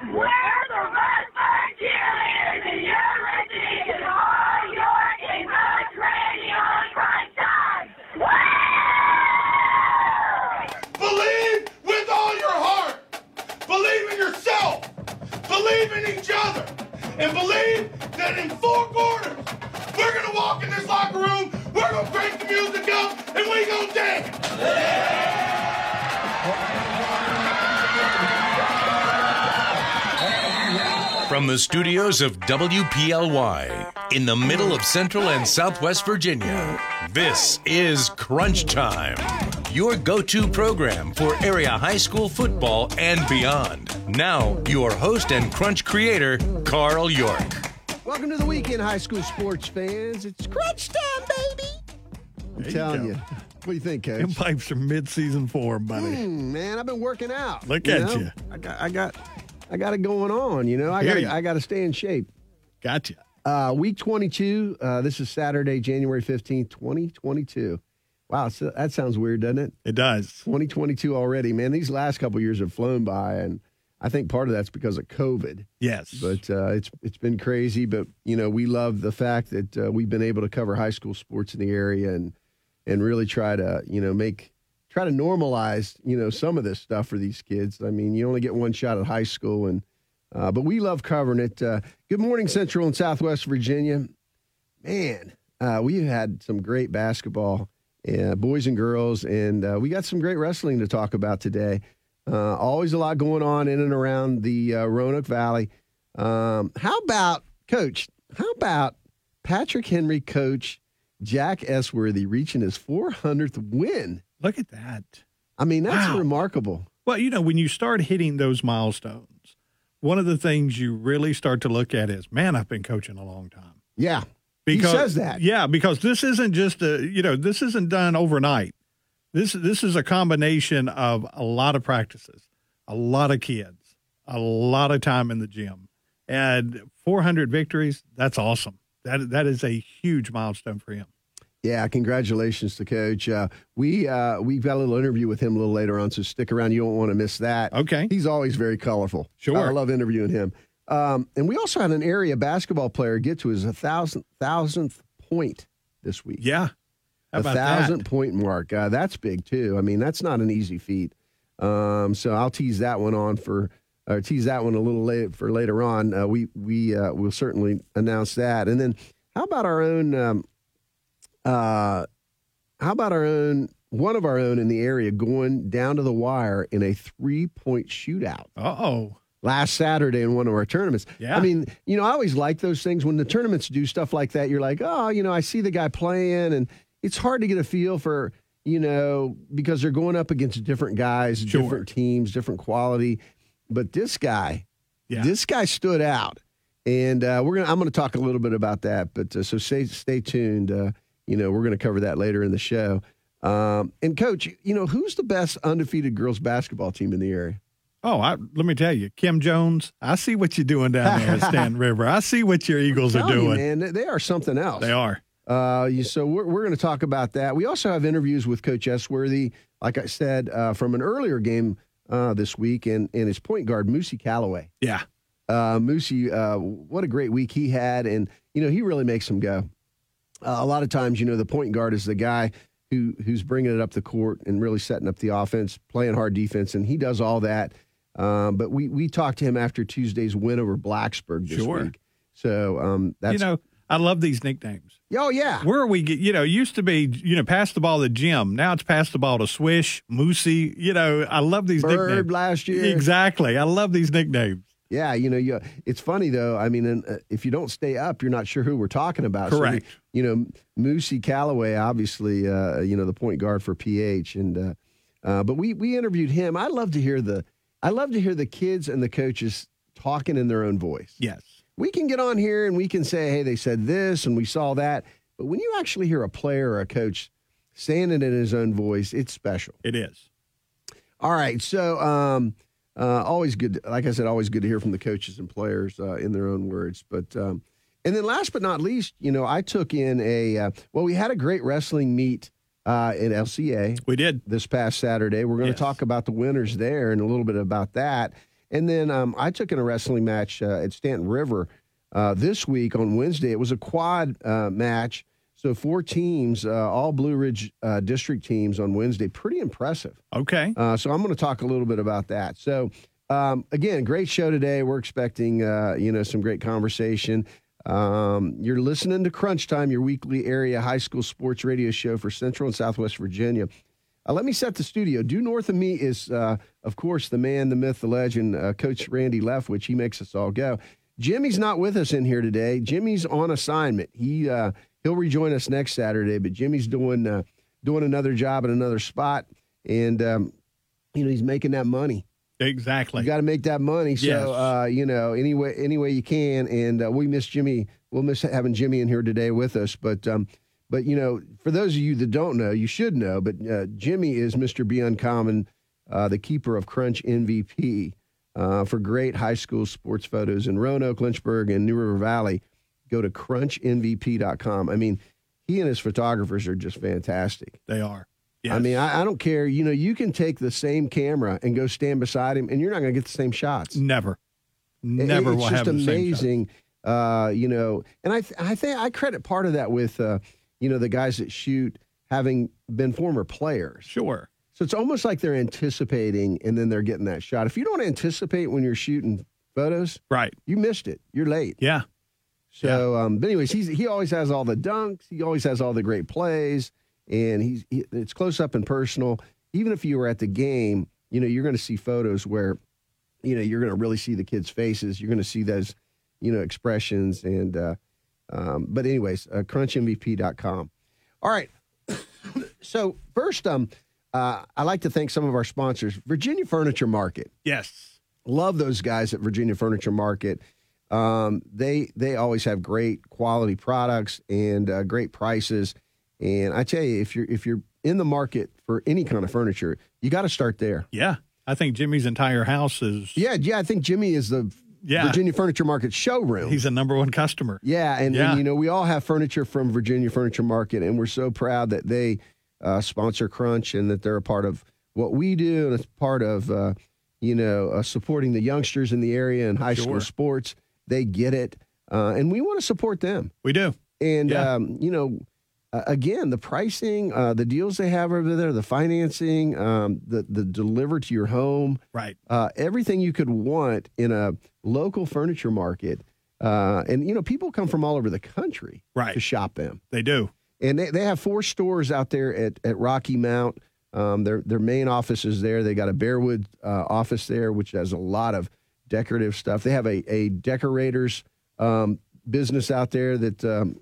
The and on Time. Believe with all your heart. Believe in yourself. Believe in each other. And believe that in four quarters, we're going to walk in this locker room, we're going to crank the music up, and we're going to dance. From the studios of WPLY in the middle of Central and Southwest Virginia, this is Crunch Time, your go to program for area high school football and beyond. Now, your host and Crunch creator, Carl York. Welcome to the weekend, high school sports fans. It's crunch time, baby. I'm you telling go. you. What do you think, Coach? Them pipes are mid-season form, buddy. Hmm, man, I've been working out. Look you at know? you. I got, I got, I got it going on. You know, I got. I got to stay in shape. Gotcha. Uh, week 22. Uh, this is Saturday, January 15th, 2022. Wow, so that sounds weird, doesn't it? It does. 2022 already, man. These last couple years have flown by, and I think part of that's because of COVID. Yes. But uh, it's it's been crazy. But you know, we love the fact that uh, we've been able to cover high school sports in the area and and really try to you know make try to normalize you know some of this stuff for these kids. I mean, you only get one shot at high school, and uh, but we love covering it. Uh, good morning, Central and Southwest Virginia. Man, uh, we had some great basketball, uh, boys and girls, and uh, we got some great wrestling to talk about today. Uh, always a lot going on in and around the Roanoke Valley. Um, how about Coach? How about Patrick Henry coach Jack Esworthy reaching his 400th win? Look at that. I mean, that's Wow. remarkable. Well, you know, when you start hitting those milestones, one of the things you really start to look at is, man, I've been coaching a long time. Yeah, Because he says that. Yeah, because this isn't just a, you know, this isn't done overnight. This this is a combination of a lot of practices, a lot of kids, a lot of time in the gym, and 400 victories. That's awesome. That that is a huge milestone for him. Yeah, congratulations to Coach. Uh, we uh, we've got a little interview with him a little later on, so stick around. You don't want to miss that. Okay. He's always very colorful. Sure. I love interviewing him. Um, and we also had an area basketball player get to his thousand thousandth point this week. Yeah. How about thousand that? point mark. Uh, that's big too. I mean, that's not an easy feat. Um, so I'll tease that one on for or tease that one a little late for later on. Uh, we we uh, will certainly announce that. And then how about our own? Um, uh, how about our own? One of our own in the area going down to the wire in a three point shootout Uh oh. last Saturday in one of our tournaments. Yeah. I mean, you know, I always like those things when the tournaments do stuff like that. You're like, oh, you know, I see the guy playing, and it's hard to get a feel for, you know, because they're going up against different guys, Sure. different teams, different quality. But this guy, Yeah. this guy stood out, and uh, we're gonna. I'm going to talk a little bit about that. But uh, so stay stay tuned. Uh, you know, we're going to cover that later in the show. Um, and coach, you know, who's the best undefeated girls basketball team in the area? Oh, I, let me tell you, Kim Jones. I see what you're doing down there at Staunton River. I see what your Eagles are Tell you, doing. man, they- are something else. They are. Uh, you- so we're, we're going to talk about that. We also have interviews with Coach Esworthy, like I said, uh, from an earlier game uh, this week, and, and his point guard, Moosey Calloway. Yeah. Uh, Moosey, uh, what a great week he had, and you know he really makes them go. Uh, a lot of times, you know, the point guard is the guy who who's bringing it up the court and really setting up the offense, playing hard defense, and he does all that. Um, but we we talked to him after Tuesday's win over Blacksburg this Sure. week. So um, that's you know, I love these nicknames. oh yeah, Where are we you know, it used to be, you know, pass the ball to Jim. Now it's pass the ball to Swish, Moosey. You know, I love these Bird nicknames. last year. Exactly. I love these nicknames. Yeah, you know, you, it's funny though. I mean, and, uh, if you don't stay up, you're not sure who we're talking about. So, Correct. you know, Moosey Calloway, obviously, uh, you know, the point guard for PH, and uh, uh, but we we interviewed him. I love to hear the I love to hear the kids and the coaches talking in their own voice. Yes. We can get on here and we can say, hey, they said this and we saw that, but when you actually hear a player or a coach saying it in his own voice, it's special. It is. All right. So, um, uh, always good. Like I said, always good to hear from the coaches and players uh, in their own words. But, um, and then last but not least, you know, I took in a, uh, well, we had a great wrestling meet uh, in LCA We did. this past Saturday. We're going to Yes. talk about the winners there and a little bit about that. And then um, I took in a wrestling match uh, at Staunton River uh, this week on Wednesday. It was a quad uh, match. So four teams, uh, all Blue Ridge uh, district teams on Wednesday. Pretty impressive. Okay. Uh, so I'm going to talk a little bit about that. So um, again, great show today. We're expecting uh, you know some great conversation. Um, you're listening to Crunch Time, your weekly area high school sports radio show for Central and Southwest Virginia. Uh, let me set the studio. Due north of me is, uh, of course, the man, the myth, the legend, uh, Coach Randy Leftwich. He makes us all go. Jimmy's not with us in here today. Jimmy's on assignment. He uh, he'll rejoin us next Saturday, but Jimmy's doing uh, doing another job in another spot, and um, you know he's making that money. Exactly. You got to make that money. So, Yes. uh, you know, any way, any way you can. And uh, we miss Jimmy. We'll miss having Jimmy in here today with us. But, um, but you know, for those of you that don't know, you should know. But uh, Jimmy is Mr. Be Uncommon, uh, the keeper of Crunch MVP uh, for great high school sports photos in Roanoke, Lynchburg, and New River Valley. Go to crunchmvp.com. I mean, he and his photographers are just fantastic. They are. Yes. I mean, I, I don't care. You know, you can take the same camera and go stand beside him, and you're not going to get the same shots. never, It- never it's will just have the same amazing. Uh, you know, and I, th- I think I credit part of that with, uh, you know, the guys that shoot having been former players. Sure. So it's almost like they're anticipating, and then they're getting that shot. If you don't anticipate when you're shooting photos, Right. you missed it. You're late. Yeah. So, um, but anyways, he's he always has all the dunks. He always has all the great plays, and he's he, it's close up and personal. Even if you were at the game, you know you're going to see photos where, you know, you're going to really see the kids' faces. You're going to see those, you know, expressions. And uh, um, but anyways, uh, CrunchMVP.com. All right. so first, um, uh, I like to thank some of our sponsors, Virginia Furniture Market Yes. love those guys at Virginia Furniture Market. Um, they they always have great quality products and uh, great prices. And I tell you, if you're if you're in the market for any kind of furniture, you got to start there. Yeah. I think Jimmy's entire house is. Yeah, yeah. I think Jimmy is the Yeah. Virginia Furniture Market showroom. He's a number one customer. Yeah, and, Yeah. and you know we all have furniture from Virginia Furniture Market, and we're so proud that they uh, sponsor Crunch and that they're a part of what we do, and it's part of uh, you know uh, supporting the youngsters in the area and high school sports. They get it, uh, and we want to support them. We do. And Yeah. um, you know, uh, again, the pricing, uh, the deals they have over there, the financing, um, the the deliver to your home Right. uh, everything you could want in a local furniture market. Uh, and you know, people come from all over the country Right. to shop them. They do. And they, they have four stores out there at, at Rocky Mount. Um, their their main office is there. They got a Bearwood uh, office there, which has a lot of decorative stuff. They have a a decorators um, business out there that um,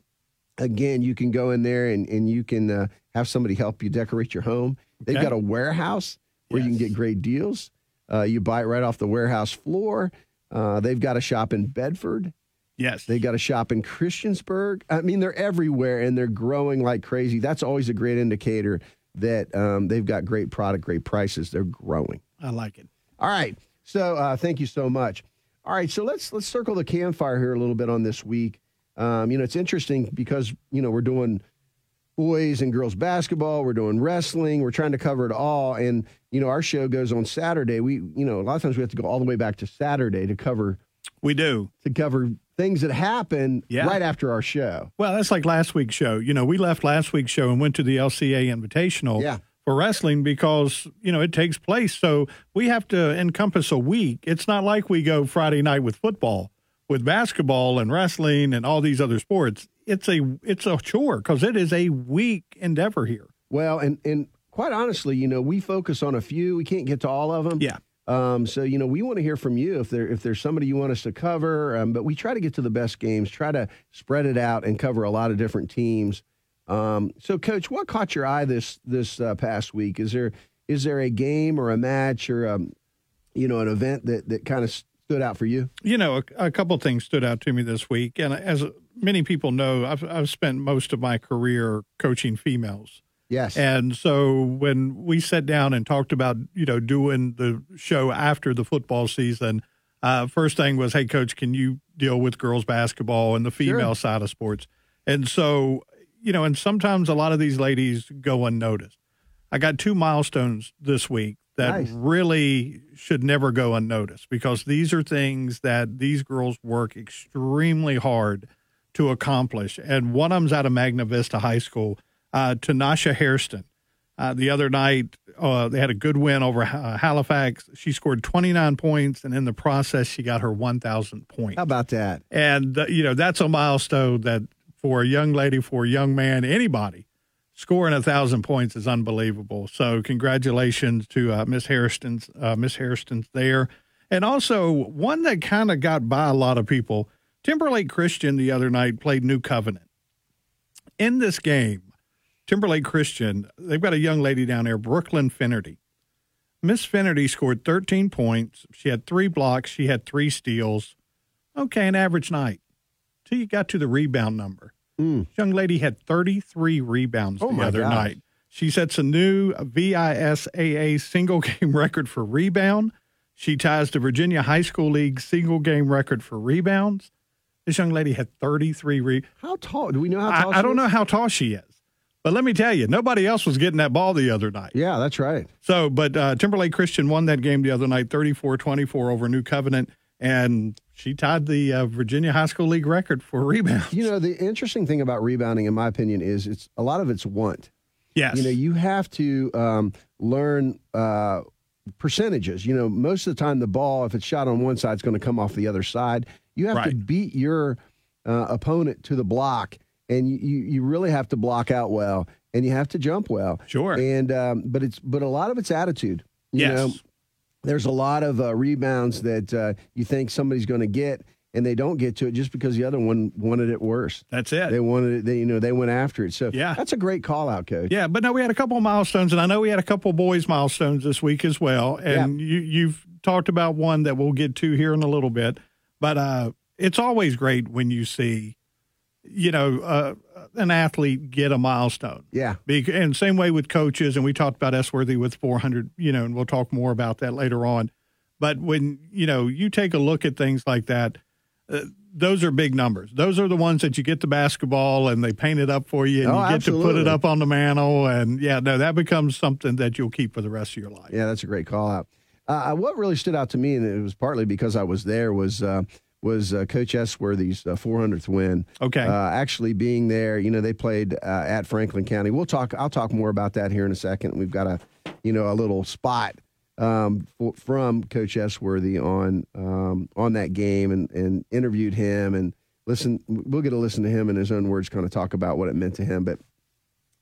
again you can go in there and and you can uh, have somebody help you decorate your home. They've got a warehouse where you can get great deals. Uh, you buy it right off the warehouse floor. Uh, they've got a shop in Bedford. Yes. They got a shop in Christiansburg. I mean, they're everywhere and they're growing like crazy. That's always a great indicator that um, they've got great product, great prices. They're growing. I like it. All right. So uh, thank you so much. All right. So let's let's circle the campfire here a little bit on this week. Um, you know, it's interesting because you know we're doing boys and girls basketball, we're doing wrestling, we're trying to cover it all, and you know our show goes on Saturday. We you know a lot of times we have to go all the way back to Saturday to cover We do. to cover things that happen Yeah. right after our show. Well, that's like last week's show. You know, we left last week's show and went to the LCA Invitational Yeah. For wrestling because, you know, it takes place. So we have to encompass a week. It's not like we go Friday night with football, with basketball and wrestling and all these other sports. It's a it's a chore because it is a week endeavor here. Well, and and quite honestly, you know, we focus on a few. We can't get to all of them. Yeah. Um, so you know, we want to hear from you if there if there's somebody you want us to cover. Um, but we try to get to the best games, try to spread it out and cover a lot of different teams. Um, so, Coach, what caught your eye this this uh, past week? Is there is there a game or a match or um, you know an event that that kind of stood out for you? You know, a, a couple things stood out to me this week, and as many people know, I've I've spent most of my career coaching females. Yes. And so when we sat down and talked about, you know, doing the show after the football season, uh, first thing was, hey, coach, can you deal with girls basketball and the female side of sports? And so, you know, and sometimes a lot of these ladies go unnoticed. I got two milestones this week that Nice. really should never go unnoticed because these are things that these girls work extremely hard to accomplish. And one of them's out of Magna Vista High School, uh, Tanasha Hairston. Uh, the other night, uh, they had a good win over uh, Halifax. She scored 29 points, and in the process, she got her 1,000 point. How about that? And, uh, you know, that's a milestone that for a young lady, for a young man, anybody, scoring a thousand points is unbelievable. So congratulations to uh, Miss Hairston's, uh, Miss Hairston's there. And also one that kind of got by a lot of people, Timberlake Christian the other night played New Covenant. In this game, Timberlake Christian, they've got a young lady down there, Brooklyn Finnerty. Miss Finnerty scored 13 points. She had three blocks. She had three steals. Okay, an average night. Till you got to the rebound number. Mm. This young lady had 33 rebounds Oh, the other gosh. night. She sets a new VISAA single game record for rebound. She ties the Virginia High School League single game record for rebounds. This young lady had 33 re- How tall? Do we know how tall? I, I don't know how tall she is, but let me tell you, nobody else was getting that ball the other night. Yeah, that's right. So, but uh, Timberlake Christian won that game the other night, 34 24 over New Covenant, and she tied the uh, Virginia High School League record for rebounds. You know, the interesting thing about rebounding, in my opinion, is it's a lot of it's want. yes. You know, you have to um, learn uh, percentages. You know, most of the time, the ball, if it's shot on one side, it's going to come off the other side. You have to beat your uh, opponent to the block, and you, you you really have to block out well, and you have to jump well. Sure. And um, but it's but a lot of it's attitude. You yes. know, there's a lot of uh, rebounds that uh, you think somebody's going to get, and they don't get to it just because the other one wanted it worse. That's it. They wanted it. They, you know, they went after it. So Yeah. that's a great call out, coach. Yeah, but no, we had a couple of milestones, and I know we had a couple of boys' milestones this week as well. And you, you've talked about one that we'll get to here in a little bit. But uh, it's always great when you see, you know, uh, an athlete get a milestone. Yeah. Bec- And same way with coaches, and we talked about Esworthy with 400, you know, and we'll talk more about that later on. But when, you know, you take a look at things like that, uh, those are big numbers. Those are the ones that you get the basketball and they paint it up for you and Oh, you get to put it up on the mantle. And yeah, no, that becomes something that you'll keep for the rest of your life. Yeah, that's a great call out. Uh, what really stood out to me, and it was partly because I was there, was uh, was uh, Coach Esworthy's uh, 400th win. Okay. Uh, actually being there, you know, they played uh, at Franklin County. We'll talk. I'll talk more about that here in a second. We've got a, you know, a little spot um, for, from Coach Esworthy on um, on that game, and and interviewed him and listen. We'll get to listen to him in his own words, kind of talk about what it meant to him, but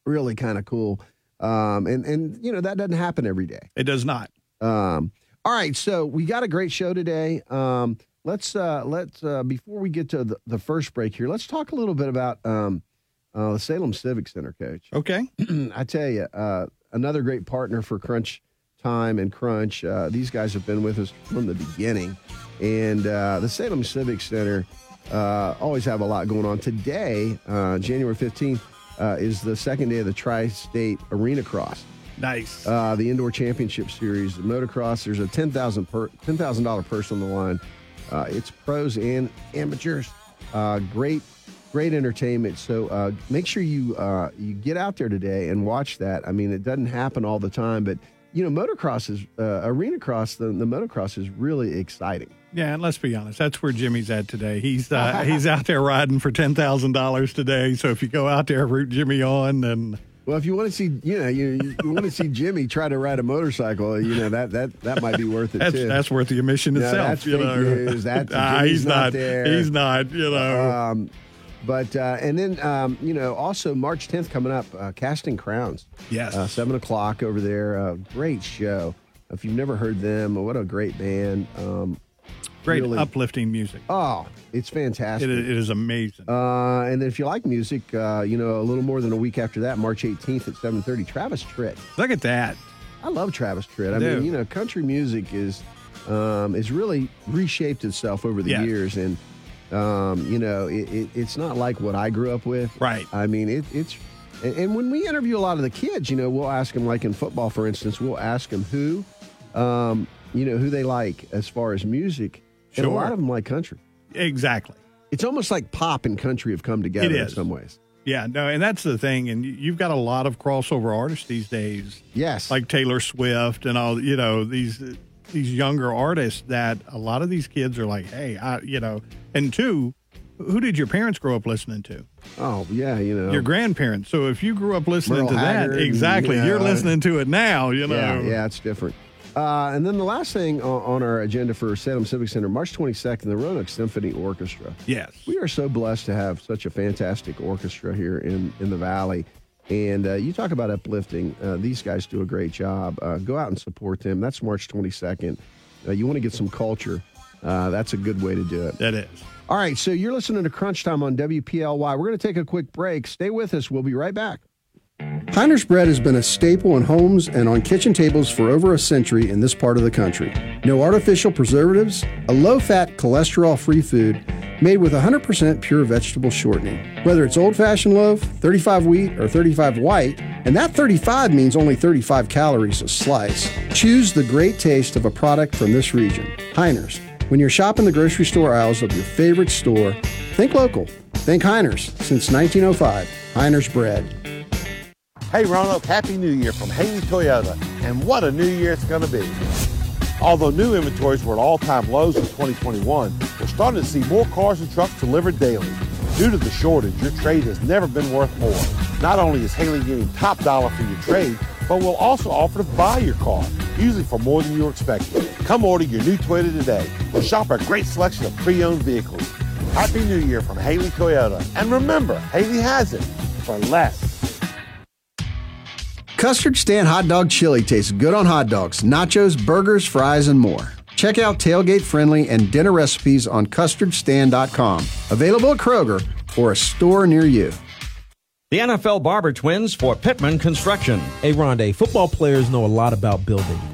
really kind of cool. Um, and and you know that doesn't happen every day. It does not. Um, all right, so we got a great show today. Um, let's uh, let's uh, before we get to the, the first break here, let's talk a little bit about um, uh, the Salem Civic Center, Coach. Okay. I tell you, uh, another great partner for Crunch Time and Crunch. Uh, these guys have been with us from the beginning, and uh, the Salem Civic Center uh, always have a lot going on. Today, uh, January fifteenth, uh, is the second day of the Tri-State Arena Cross Nice. uh, the indoor championship series, the motocross. There's a ten thousand per ten thousand dollar purse on the line. Uh, it's pros and amateurs. Uh, great, great entertainment. So uh, make sure you uh, you get out there today and watch that. I mean, it doesn't happen all the time, but you know, motocross is uh, arena cross. The, the motocross is really exciting. yeah, and let's be honest. That's where Jimmy's at today. He's uh, he's out there riding for ten thousand dollars today. So if you go out there, root Jimmy on, and Well, if you want to see, you know, you, you want to see Jimmy try to ride a motorcycle, you know that that that might be worth it that's too. that's worth the admission No, itself. that's you know, news. That's- Ah, Jimmy's he's not not. there. He's not. You know. Um, but uh, and then um, you know also March 10th coming up, uh, Casting Crowns, yes. uh, seven o'clock over there. Uh, great show. If you've never heard them, what a great band. Um, Great really- uplifting music. oh, it's fantastic. It, it is amazing. Uh, and then if you like music, uh, you know, a little more than a week after that, March 18th at 7:30, Travis Tritt. Look at that. I love Travis Tritt. I mean, you know, country music is um, is really reshaped itself over the years, and um, you know, it, it, it's not like what I grew up with. Right. I mean, it, it's and, and when we interview a lot of the kids, you know, we'll ask them, like in football, for instance, we'll ask them who, um, you know, who they like as far as music, and a lot of them like country. Exactly. It's almost like pop and country have come together in some ways. Yeah, no, and that's the thing. And you- you've got a lot of crossover artists these days, Yes. like Taylor Swift and all. You know these these younger artists that a lot of these kids are like, hey, I, you know. And two, who did your parents grow up listening to? oh, yeah, you know. Your grandparents. So if you grew up listening Merle to that, Haggard and, exactly, you you're know, listening to it now. You know. Yeah, yeah, it's different. Uh, and then the last thing on, on our agenda for Salem Civic Center, March 22nd, the Roanoke Symphony Orchestra. Yes. We are so blessed to have such a fantastic orchestra here in, in the Valley. And uh, you talk about uplifting. Uh, these guys do a great job. Uh, go out and support them. That's March 22nd. Uh, you want to get some culture. Uh, that's a good way to do it. That is. All right, so you're listening to Crunch Time on WPLY. We're going to take a quick break. Stay with us. We'll be right back. Heiner's bread has been a staple in homes and on kitchen tables for over a century in this part of the country. No artificial preservatives, a low fat, cholesterol free food made with 100% pure vegetable shortening. Whether it's old fashioned loaf, 35 wheat, or 35 white, and that 35 means only 35 calories a slice, choose the great taste of a product from this region. Heiner's. When you're shopping the grocery store aisles of your favorite store, think local. Think Heiner's. Since 1905, Heiner's bread. Hey Roanoke, Happy New Year from Haley Toyota, and what a new year it's going to be. Although new inventories were at all-time lows in 2021, we're starting to see more cars and trucks delivered daily. Due to the shortage, your trade has never been worth more. Not only is Haley getting top dollar for your trade, but we'll also offer to buy your car, usually for more than you're expecting. Come order your new Toyota today or shop our great selection of pre-owned vehicles. Happy New Year from Haley Toyota. And remember, Haley has it for less. Custard Stand Hot Dog Chili tastes good on hot dogs, nachos, burgers, fries, and more. Check out tailgate friendly and dinner recipes on custardstand.com. Available at Kroger or a store near you. The NFL Barber Twins for Pittman Construction. Hey, Rondé, football players know a lot about building.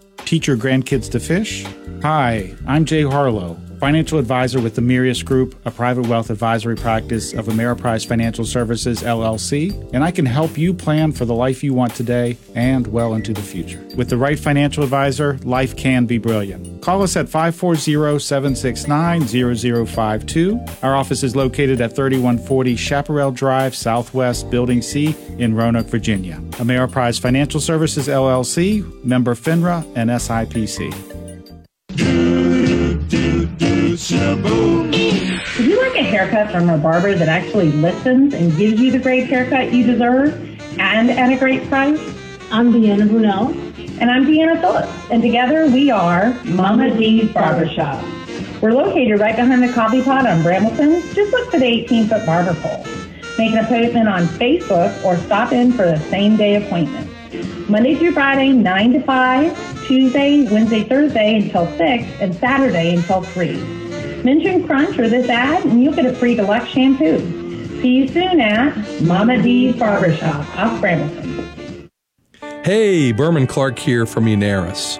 teach your grandkids to fish? Hi, I'm Jay Harlow, financial advisor with the Mirius Group, a private wealth advisory practice of Ameriprise Financial Services LLC, and I can help you plan for the life you want today and well into the future. With the right financial advisor, life can be brilliant. Call us at 540-769-0052. Our office is located at 3140 Chaparral Drive, Southwest Building C in Roanoke, Virginia. Ameriprise Financial Services LLC, member FINRA and SIPC. Would you like a haircut from a barber that actually listens and gives you the great haircut you deserve and at a great price? I'm Deanna Brunel. And I'm Deanna Phillips. And together we are Mama D's Barbershop. We're located right behind the coffee pot on Brambleton. Just look for the 18 foot barber pole. Make an appointment on Facebook or stop in for the same day appointment. Monday through Friday, 9 to 5, Tuesday, Wednesday, Thursday until 6, and Saturday until 3. Mention Crunch or this ad, and you'll get a free deluxe shampoo. See you soon at Mama D's Barbershop off Brambleton. Hey, Berman Clark here from Munaris.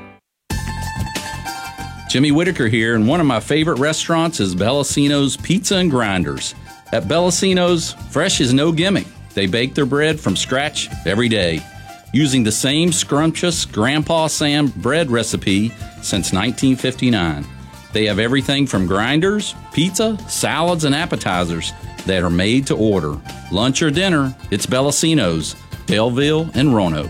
Jimmy Whitaker here, and one of my favorite restaurants is Bellacino's Pizza and Grinders. At Bellacino's, fresh is no gimmick. They bake their bread from scratch every day, using the same scrumptious Grandpa Sam bread recipe since 1959. They have everything from grinders, pizza, salads, and appetizers that are made to order. Lunch or dinner, it's Bellacino's, Daleville, and Roanoke.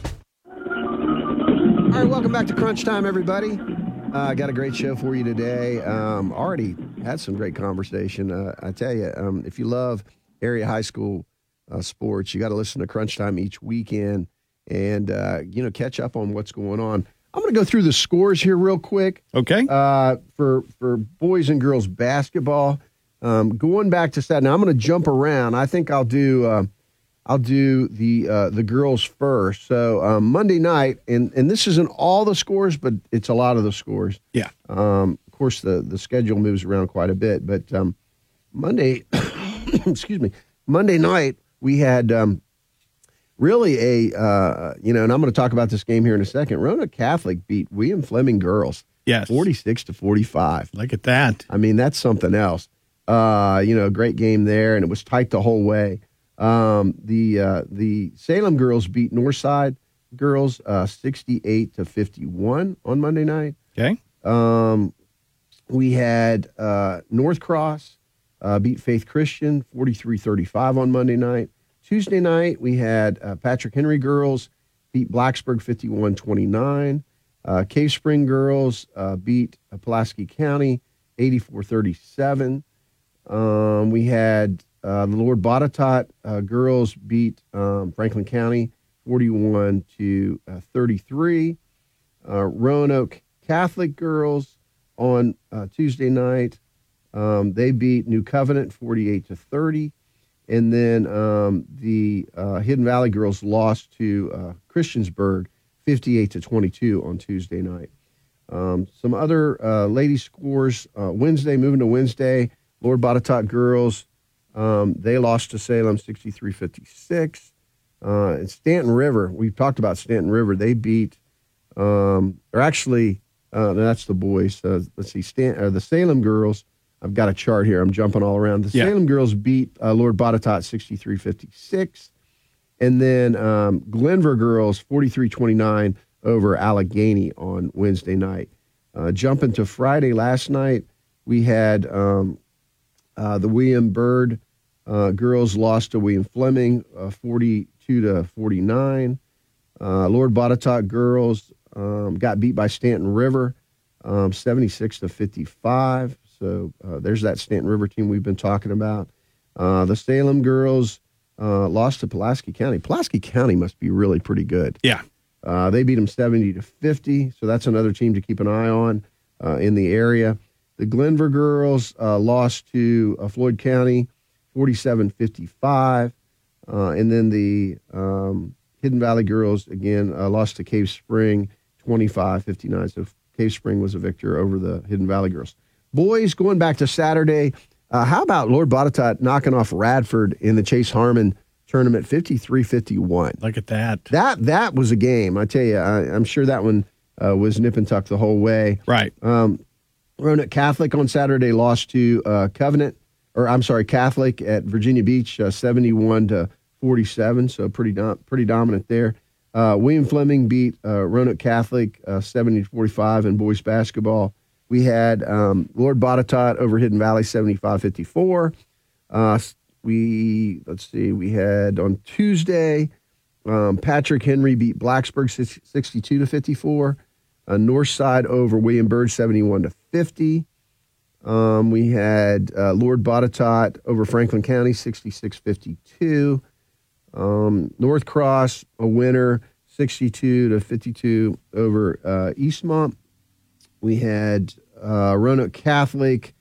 All right, welcome back to Crunch Time, everybody. Uh, got a great show for you today. Um, already had some great conversation. Uh, I tell you, um, if you love area high school uh, sports, you got to listen to Crunch Time each weekend and uh, you know catch up on what's going on. I'm going to go through the scores here real quick. Okay. Uh, for for boys and girls basketball, um, going back to that. Now I'm going to jump around. I think I'll do. I'll do the uh, the girls first. So um, Monday night, and and this isn't all the scores, but it's a lot of the scores. Yeah. Um, of course, the the schedule moves around quite a bit, but um, Monday, excuse me, Monday night we had um, really a uh, you know, and I'm going to talk about this game here in a second. Roanoke Catholic beat William Fleming girls, yes, 46 to 45. Look at that. I mean, that's something else. Uh, you know, a great game there, and it was tight the whole way. Um, the uh, the Salem girls beat Northside girls uh, 68 to 51 on Monday night. Okay. Um, we had uh, North Cross uh, beat Faith Christian 43 35 on Monday night. Tuesday night, we had uh, Patrick Henry girls beat Blacksburg 51 29. Uh, Cave Spring girls uh, beat uh, Pulaski County 84 37. Um, we had uh, the Lord Botetourt uh, girls beat um, Franklin County 41 to uh, 33. Uh, Roanoke Catholic girls on uh, Tuesday night, um, they beat New Covenant 48 to 30. And then um, the uh, Hidden Valley girls lost to Christiansburg 58 to 22 on Tuesday night. Um, some other uh, lady scores Wednesday, moving to Wednesday. Lord Botetourt girls, um, they lost to Salem 63 56. Uh, and Staunton River, we've talked about Staunton River. They beat, um, or actually, uh, that's the boys. Uh, let's see, Stan, uh, the Salem girls. I've got a chart here. I'm jumping all around. The Yeah. Salem girls beat uh, Lord Botetourt 63 56. And then um, Glenvar girls 43 29 over Alleghany on Wednesday night. Uh, jumping to Friday last night, we had um, uh, the William Byrd uh, girls lost to William Fleming, uh, 42 to 49. Uh, Lord Botetourt girls um, got beat by Staunton River, um, 76 to 55. So uh, there's that Staunton River team we've been talking about. Uh, the Salem girls uh, lost to Pulaski County. Pulaski County must be really pretty good. Yeah. Uh, they beat them 70 to 50. So that's another team to keep an eye on uh, in the area. The Glenvar girls uh, lost to uh, Floyd County 47 55. Uh, and then the um, Hidden Valley girls, again, uh, lost to Cave Spring 25 59. So Cave Spring was a victor over the Hidden Valley girls. Boys, going back to Saturday, uh, how about Lord Botetourt knocking off Radford in the Chase Harmon tournament 53 51? Look at that. That that was a game. I tell you, I, I'm sure that one uh, was nip and tuck the whole way. Right. Um, Roanoke Catholic on Saturday lost to uh, Covenant, or I'm sorry, Catholic at Virginia Beach, uh, 71 to 47. So pretty dom- pretty dominant there. Uh, William Fleming beat uh, Roanoke Catholic uh, 70 to 45 in boys basketball. We had um, Lord Botetourt over Hidden Valley 75 54. Uh, we let's see, we had on Tuesday um, Patrick Henry beat Blacksburg 62 to 54. Uh, Northside over William Byrd 71 to 50. Um, we had uh, Lord Botetourt over Franklin County 66 52. Um, North Cross, a winner 62 to 52 over uh, Eastmont. We had uh, Roanoke Catholic,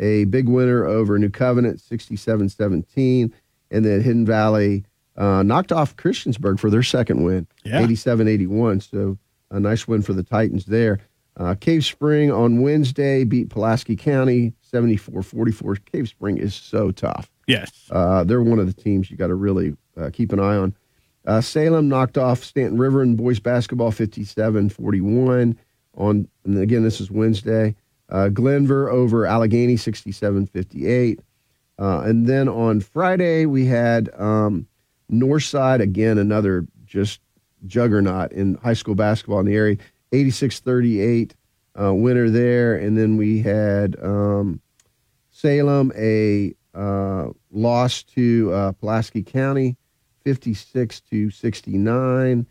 a big winner over New Covenant 67 17. And then Hidden Valley uh, knocked off Christiansburg for their second win, Yeah. 87 81. So a nice win for the Titans there. Uh, Cave Spring on Wednesday beat Pulaski County 74 44. Cave Spring is so tough. Yes. Uh, they're one of the teams you got to really uh, keep an eye on. Uh, Salem knocked off Staunton River in boys basketball 57 41. On, and again, this is Wednesday. Uh, Glenvar over Alleghany 67 58. Uh, and then on Friday, we had um, Northside, again, another just juggernaut in high school basketball in the area, 86 38 uh, winner there. And then we had um, Salem, a uh, loss to uh, Pulaski County, 56 to 69.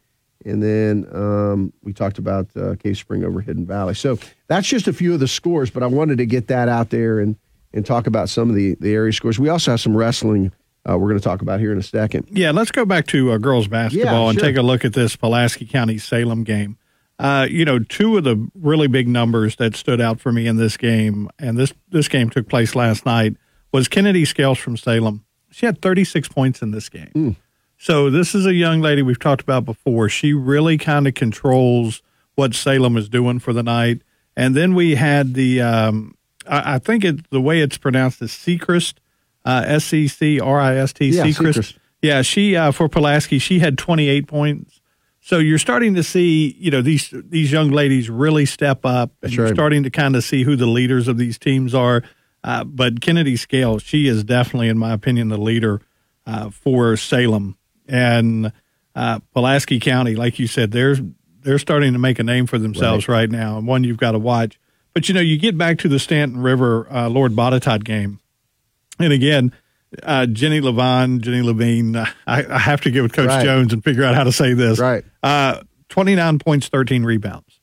And then um, we talked about uh, Cave Spring over Hidden Valley. So that's just a few of the scores, but I wanted to get that out there and, and talk about some of the, the area scores. We also have some wrestling uh, we're going to talk about here in a second. Yeah, let's go back to uh, girls basketball Yeah, and sure. take a look at this Pulaski County Salem game. Uh, you know, two of the really big numbers that stood out for me in this game, and this this game took place last night, was Kennedy Scales from Salem. She had 36 points in this game. Hmm. So this is a young lady we've talked about before. She really kind of controls what Salem is doing for the night. And then we had the, um, I, I think it the way it's pronounced is Sechrist, uh, S C C R I S T, Yeah, Sechrist. Sechrist. Yeah, she uh, for Pulaski, she had 28 points. So you're starting to see, you know, these these young ladies really step up, and That's you're right. starting to kind of see who the leaders of these teams are. Uh, but Kennedy Scales, she is definitely, in my opinion, the leader uh, for Salem and uh, Pulaski County. Like you said, they're they're starting to make a name for themselves right, now, and one you've got to watch. But you know, you get back to the Staunton River uh, Lord Botetourt game, and again, uh, Jenny Levine, Jenny Levine. Uh, I, I have to get with Coach Right. Jones and figure out how to say this. Right. Uh, Twenty nine points, thirteen rebounds.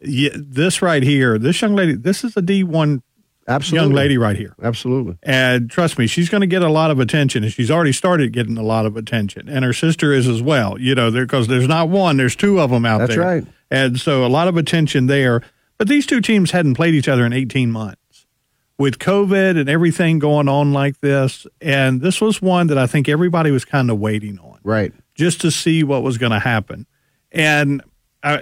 Yeah, this right here, this young lady, this is a D one Absolutely. young lady right here. Absolutely. And trust me, she's going to get a lot of attention, and she's already started getting a lot of attention. And her sister is as well. You know, because there's not one, there's two of them out That's there. That's right. And so a lot of attention there. But these two teams hadn't played each other in 18 months with COVID and everything going on like this. And this was one that I think everybody was kind of waiting on Right. just to see what was going to happen. And uh,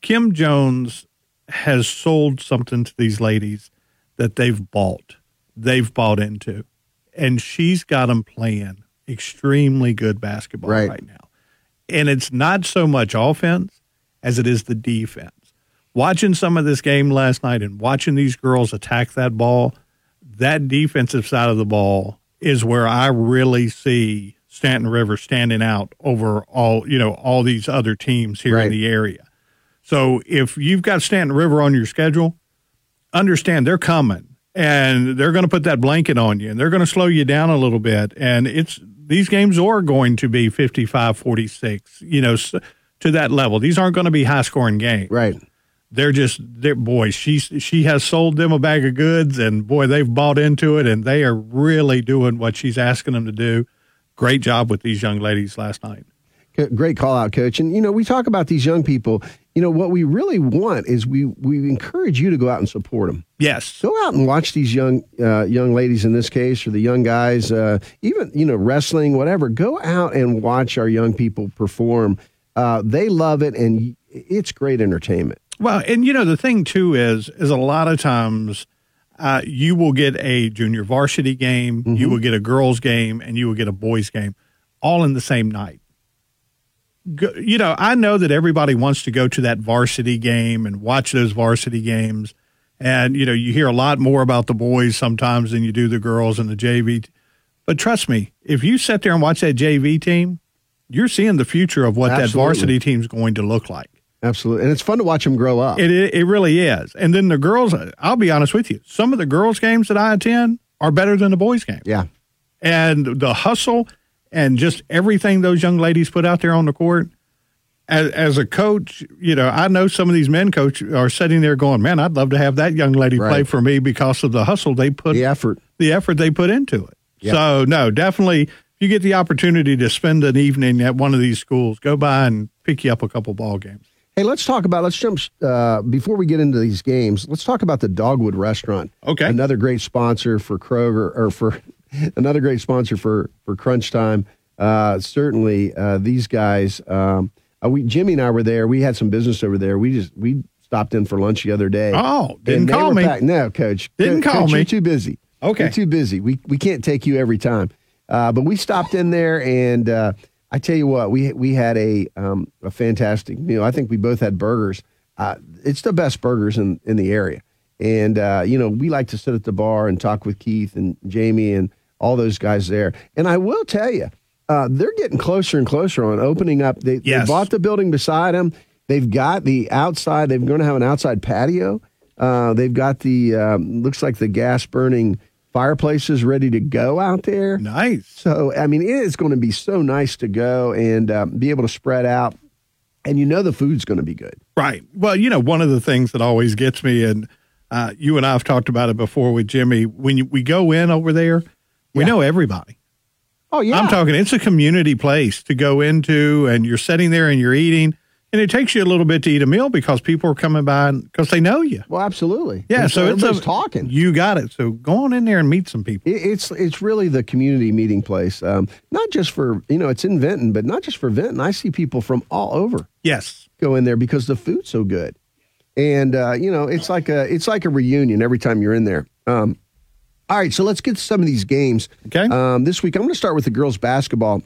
Kim Jones has sold something to these ladies that they've bought, they've bought into, and she's got them playing extremely good basketball Right. right, now. And it's not so much offense as it is the defense. Watching some of this game last night and watching these girls attack that ball, that defensive side of the ball is where I really see Staunton River standing out over all, you know, all these other teams here Right. in the area. So if you've got Staunton River on your schedule, understand they're coming and they're going to put that blanket on you and they're going to slow you down a little bit. And it's these games are going to be 55 46, you know, to that level. These aren't going to be high scoring games. Right. They're just, they're, boy, she's, she has sold them a bag of goods and boy, they've bought into it and they are really doing what she's asking them to do. Great job with these young ladies last night. Great call out, coach. And you know, we talk about these young people. You know, what we really want is we we encourage you to go out and support them. Yes. Go out and watch these young uh, young ladies in this case, or the young guys, uh, even you know wrestling, whatever. Go out and watch our young people perform. Uh, they love it, and it's great entertainment. Well, and you know the thing too is is a lot of times uh, you will get a junior varsity game, you will get a girls game, and you will get a boys game, all in the same night. Go, you know, I know that everybody wants to go to that varsity game and watch those varsity games, and you know you hear a lot more about the boys sometimes than you do the girls and the JV. But trust me, if you sit there and watch that JV team, you're seeing the future of what that Absolutely. varsity team's going to look like. Absolutely, and it's fun to watch them grow up. It, it it really is. And then the girls, I'll be honest with you, some of the girls' games that I attend are better than the boys' games. yeah, And the hustle and just everything those young ladies put out there on the court. As, as a coach, you know, I know some of these men coach are sitting there going, "Man, I'd love to have that young lady play for me because of the hustle they put, the effort. the effort they put into it." Yeah. So, no, definitely, if you get the opportunity to spend an evening at one of these schools, go by and pick you up a couple ball games. Hey, let's talk about. Let's jump uh, before we get into these games. Let's talk about the Dogwood Restaurant. Okay. another great sponsor for Kroger, or for another great sponsor for for Crunch Time. Uh, certainly, uh, these guys. Um, uh, we Jimmy and I were there. We had some business over there. We just we stopped in for lunch the other day. Oh, didn't call me. packed- No, Coach. Didn't Co- call Coach, me. You're too busy. Okay. You're too busy. We we can't take you every time. Uh, but we stopped in there, and uh, I tell you what, we we had a um, a fantastic meal. I think we both had burgers. Uh, it's the best burgers in in the area, and uh, you know we like to sit at the bar and talk with Keith and Jamie and all those guys there. And I will tell you, uh, they're getting closer and closer on opening up. They, Yes. they bought the building beside them. They've got the outside. They're going to have an outside patio. Uh, they've got the um, looks like the gas burning fireplaces ready to go out there. Nice. So I mean, it is going to be so nice to go and um, be able to spread out, and you know the food's going to be good. Right. Well, you know, one of the things that always gets me, and uh, you and I have talked about it before with Jimmy, when you, we go in over there, we know everybody. Oh, yeah. I'm talking, it's a community place to go into, and you're sitting there and you're eating. And it takes you a little bit to eat a meal because people are coming by because they know you. Well, absolutely. Yeah, And so, it's everybody's a, talking. You got it. So go on in there and meet some people. It- It's it's really the community meeting place, um, not just for you know it's in Vinton, but not just for Vinton. I see people from all over Yes. go in there because the food's so good, and uh, you know it's like a it's like a reunion every time you're in there. Um, all right, so let's get to some of these games. Okay. Um, this week I'm going to start with the girls basketball,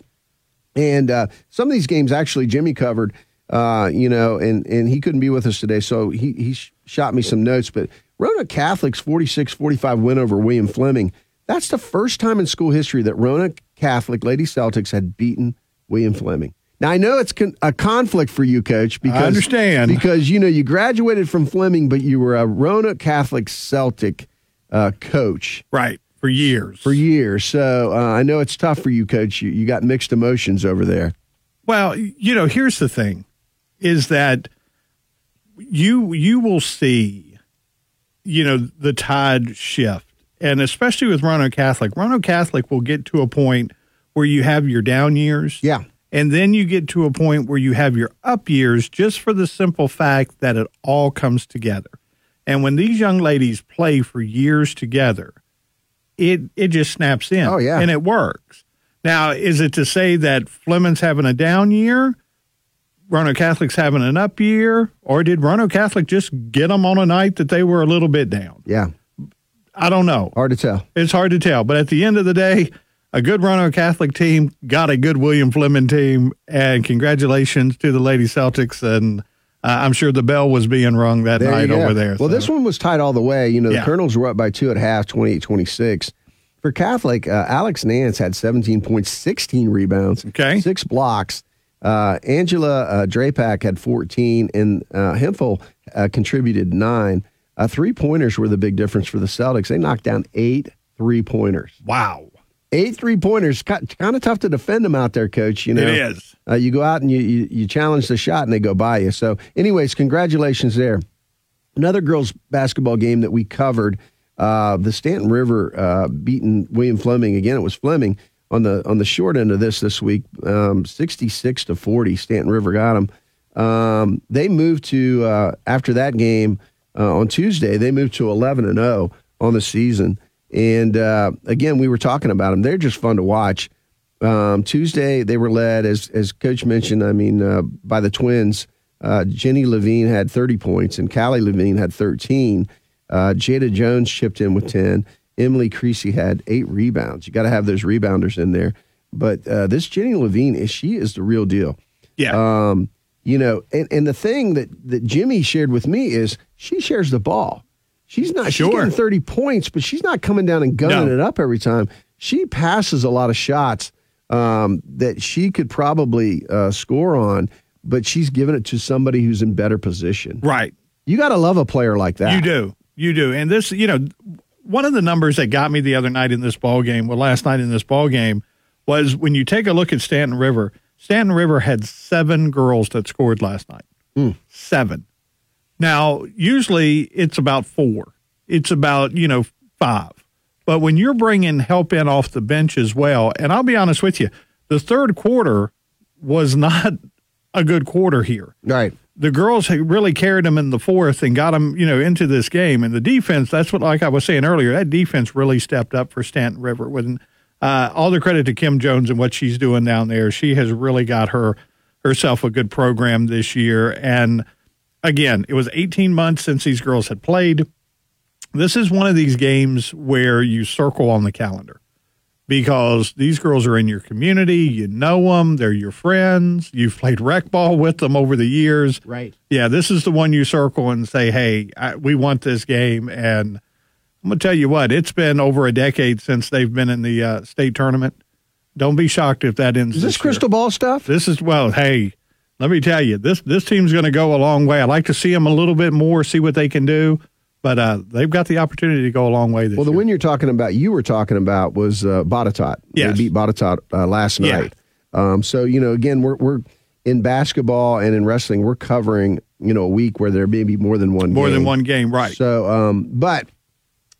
and uh, some of these games actually Jimmy covered. Uh, you know, and and he couldn't be with us today, so he he shot me some notes. But Roanoke Catholic's 46-45 win over William Fleming. That's the first time in school history that Roanoke Catholic Lady Celtics had beaten William Fleming. Now I know it's con- a conflict for you, Coach. Because understand. because you know you graduated from Fleming, but you were a Roanoke Catholic Celtic uh, coach Right. For years. for years. So uh, I know it's tough for you, Coach. You, you got mixed emotions over there. Well, you know, here's the thing is that you you will see you know the tide shift. And especially with Roanoke Catholic, Roanoke Catholic will get to a point where you have your down years. Yeah. And then you get to a point where you have your up years just for the simple fact that it all comes together. And when these young ladies play for years together, it it just snaps in. Oh, yeah. And it works. Now, is it to say that Fleming's having a down year? Roanoke Catholic's having an up year? Or did Roanoke Catholic just get them on a night that they were a little bit down? Yeah. I don't know. Hard to tell. It's hard to tell. But at the end of the day, a good Roanoke Catholic team got a good William Fleming team. And congratulations to the Lady Celtics. And uh, I'm sure the bell was being rung that There night over there. Well, so. this one was tied all the way. You know, the Yeah. Colonels were up by two at half, 28 26. For Catholic, uh, Alex Nance had 17 points, 16 rebounds, Okay. six blocks. Uh, Angela uh, Drapak had 14, and uh, Hempel uh, contributed nine. Uh, three pointers were the big difference for the Celtics. They knocked down eight three pointers. Wow. Eight three pointers. Kind of tough to defend them out there, coach. You know, It is. Uh, you go out and you, you you challenge the shot, and they go by you. So, anyways, congratulations there. Another girls basketball game that we covered. Uh, the Staunton River uh, beating William Fleming again. It was Fleming on the on the short end of this this week, um, sixty six to forty. Staunton River got them. Um, they moved to uh, after that game uh, on Tuesday. They moved to eleven and zero on the season. And uh, again, we were talking about them. They're just fun to watch. Um, Tuesday, they were led, as as Coach mentioned. I mean, uh, by the twins. Uh, Jenny Levine had 30 points, and Callie Levine had 13. Uh, Jada Jones chipped in with 10. Emily Creasy had eight rebounds. You got to have those rebounders in there. But uh, this Jenny Levine, is she is the real deal. Yeah. Um, you know, and, and the thing that, that Jimmy shared with me is she shares the ball. She's not she's Sure. getting 30 points, but she's not coming down and gunning No. it up every time. She passes a lot of shots um, that she could probably uh, score on, but she's giving it to somebody who's in better position. Right. You got to love a player like that. You do. You do. And this, you know, one of the numbers that got me the other night in this ball game, well, last night in this ball game, was when you take a look at Staunton River. Staunton River had seven girls that scored last night. Hmm. Seven. Now, usually it's about four. It's about you know five. But when you're bringing help in off the bench as well, and I'll be honest with you, the third quarter was not a good quarter here Right. The girls really carried them in the fourth and got them, you know, into this game. And the defense, that's what, like I was saying earlier, that defense really stepped up for Staunton River. With uh, all the credit to Kim Jones and what she's doing down there, she has really got her herself a good program this year. And again, it was 18 months since these girls had played. This is one of these games where you circle on the calendar because these girls are in your community. You know them. They're your friends. You've played rec ball with them over the years. Right. Yeah, this is the one you circle and say, hey, I, we want this game. And I'm going to tell you what, it's been over a decade since they've been in the uh, state tournament. Don't be shocked if that ends. Is this year. crystal ball stuff? This is well. Hey, let me tell you, this this team's going to go a long way. I like to see them a little bit more, see what they can do. But uh, they've got the opportunity to go a long way this Well, the year. win you're talking about, you were talking about, was uh, Botetourt. Yes. They beat Botetourt uh, last Yeah. night. Um, so, you know, again, we're, we're in basketball and in wrestling, we're covering, you know, a week where there may be more than one More game. than one game, right? So, um, but,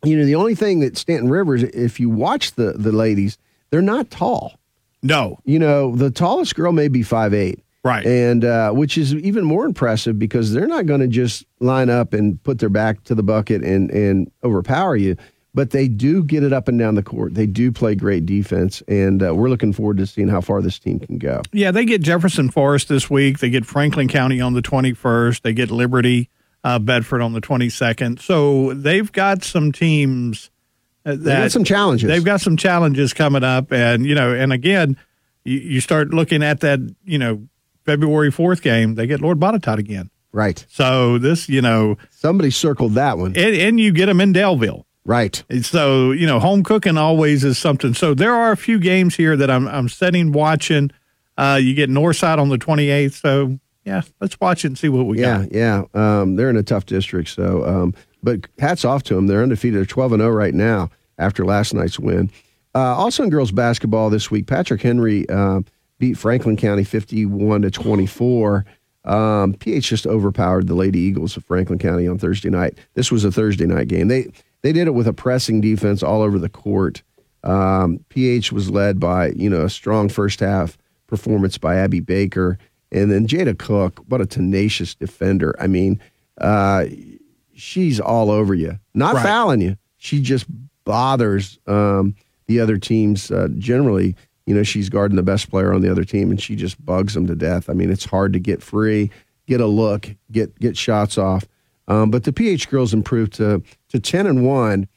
you know, the only thing that Staunton Rivers, if you watch the, the ladies, they're not tall. No. You know, the tallest girl may be five eight. Right. And uh, which is even more impressive because they're not going to just line up and put their back to the bucket and, and overpower you, but they do get it up and down the court. They do play great defense, and uh, we're looking forward to seeing how far this team can go. Yeah, they get Jefferson Forest this week. They get Franklin County on the 21st. They get Liberty, uh, Bedford on the 22nd. So they've got some teams uh, that got some challenges. They've got some challenges coming up, and you know, and again, you, you start looking at that, you know, February 4th game. They get Lord Botetourt again. Right. So this, you know, somebody circled that one, and, and you get them in Daleville. Right. So you know, home cooking always is something. So there are a few games here that I'm I'm sitting watching. Uh, you get Northside on the 28th. So yeah, let's watch it and see what we yeah, got. yeah. Um, they're in a tough district, so um, but hats off to them. They're undefeated. They're twelve and zero right now after last night's win. Uh, also in girls basketball this week, Patrick Henry uh, beat Franklin County fifty one to twenty four. Um, PH just overpowered the Lady Eagles of Franklin County on Thursday night. This was a Thursday night game. They they did it with a pressing defense all over the court. Um, PH was led by you know a strong first half performance by Abby Baker, and then Jada Cook. What a tenacious defender! I mean, uh, she's all over you, not Right. fouling you. She just bothers um, the other teams uh, generally. You know, she's guarding the best player on the other team, and she just bugs them to death. I mean, it's hard to get free, get a look, get get shots off. Um, but the PH girls improved to to ten and one.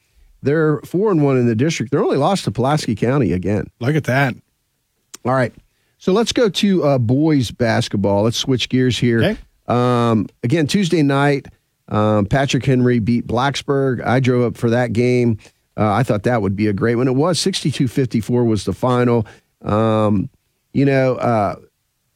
They're four and one in the district. They're only lost to Pulaski County again. Look at that. All right. So let's go to uh, boys basketball. Let's switch gears here. Um, again, Tuesday night, um, Patrick Henry beat Blacksburg. I drove up for that game. Uh, I thought that would be a great one. It was 62 54 was the final. Um, you know, uh,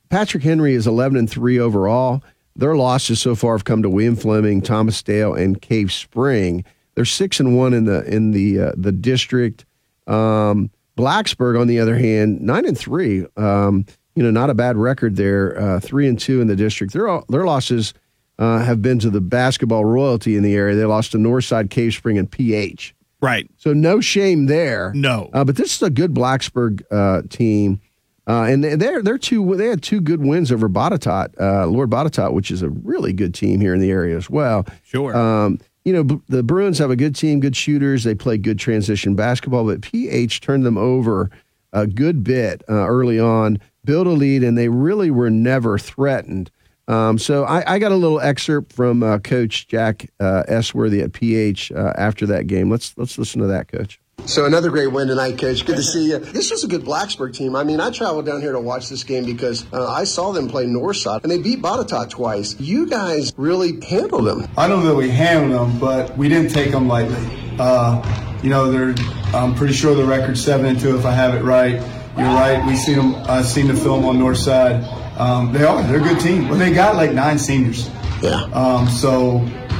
Patrick Henry is 11 and 3 overall. Their losses so far have come to William Fleming, Thomas Dale, and Cave Spring. They're six and one in the in the uh, the district. Um, Blacksburg, on the other hand, nine and three. Um, you know, not a bad record there. Uh, three and two in the district. Their their losses uh, have been to the basketball royalty in the area. They lost to Northside, Cave Spring, and PH. Right. So no shame there. No. Uh, but this is a good Blacksburg uh, team. Uh, and they're they're two they had two good wins over Botetourt, uh, Lord Botetourt, which is a really good team here in the area as well. Sure. Um, you know B- the Bruins have a good team, good shooters. They play good transition basketball, but PH turned them over a good bit uh, early on, built a lead, and they really were never threatened. Um, so I, I got a little excerpt from uh, Coach Jack uh, Esworthy at PH uh, after that game. Let's let's listen to that, Coach. So another great win tonight, Coach. Good to see you. This was a good Blacksburg team. I mean, I traveled down here to watch this game because uh, I saw them play Northside, and they beat Botetourt twice. You guys really handled them. I don't know that we handled them, but we didn't take them lightly. Uh, you know, they're. I'm pretty sure the record's seven and two if I have it right. You're right. We seen them. I've seen the film on Northside. Um, they are. They're a good team. Well, they got like nine seniors. Yeah. Um, so,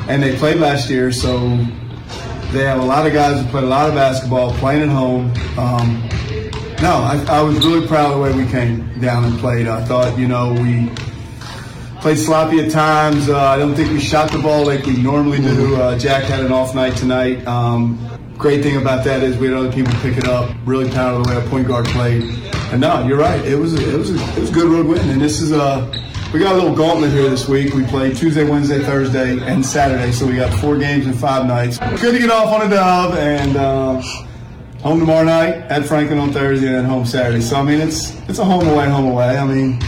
and they played last year, so they have a lot of guys who played a lot of basketball, playing at home. Um, no, I, I was really proud of the way we came down and played. I thought, you know, we played sloppy at times. Uh, I don't think we shot the ball like we normally do. Uh, Jack had an off night tonight. Um, great thing about that is we had other people pick it up. Really proud of the way our point guard played. No, you're right. It was a, it was a, it was a good road win. And this is a we got a little gauntlet here this week. We played Tuesday, Wednesday, Thursday, and Saturday. So we got four games in five nights. Good to get off on a dub and. Uh, Home tomorrow night, at Franklin on Thursday, and then home Saturday. So I mean, it's it's a home away, home away. I mean,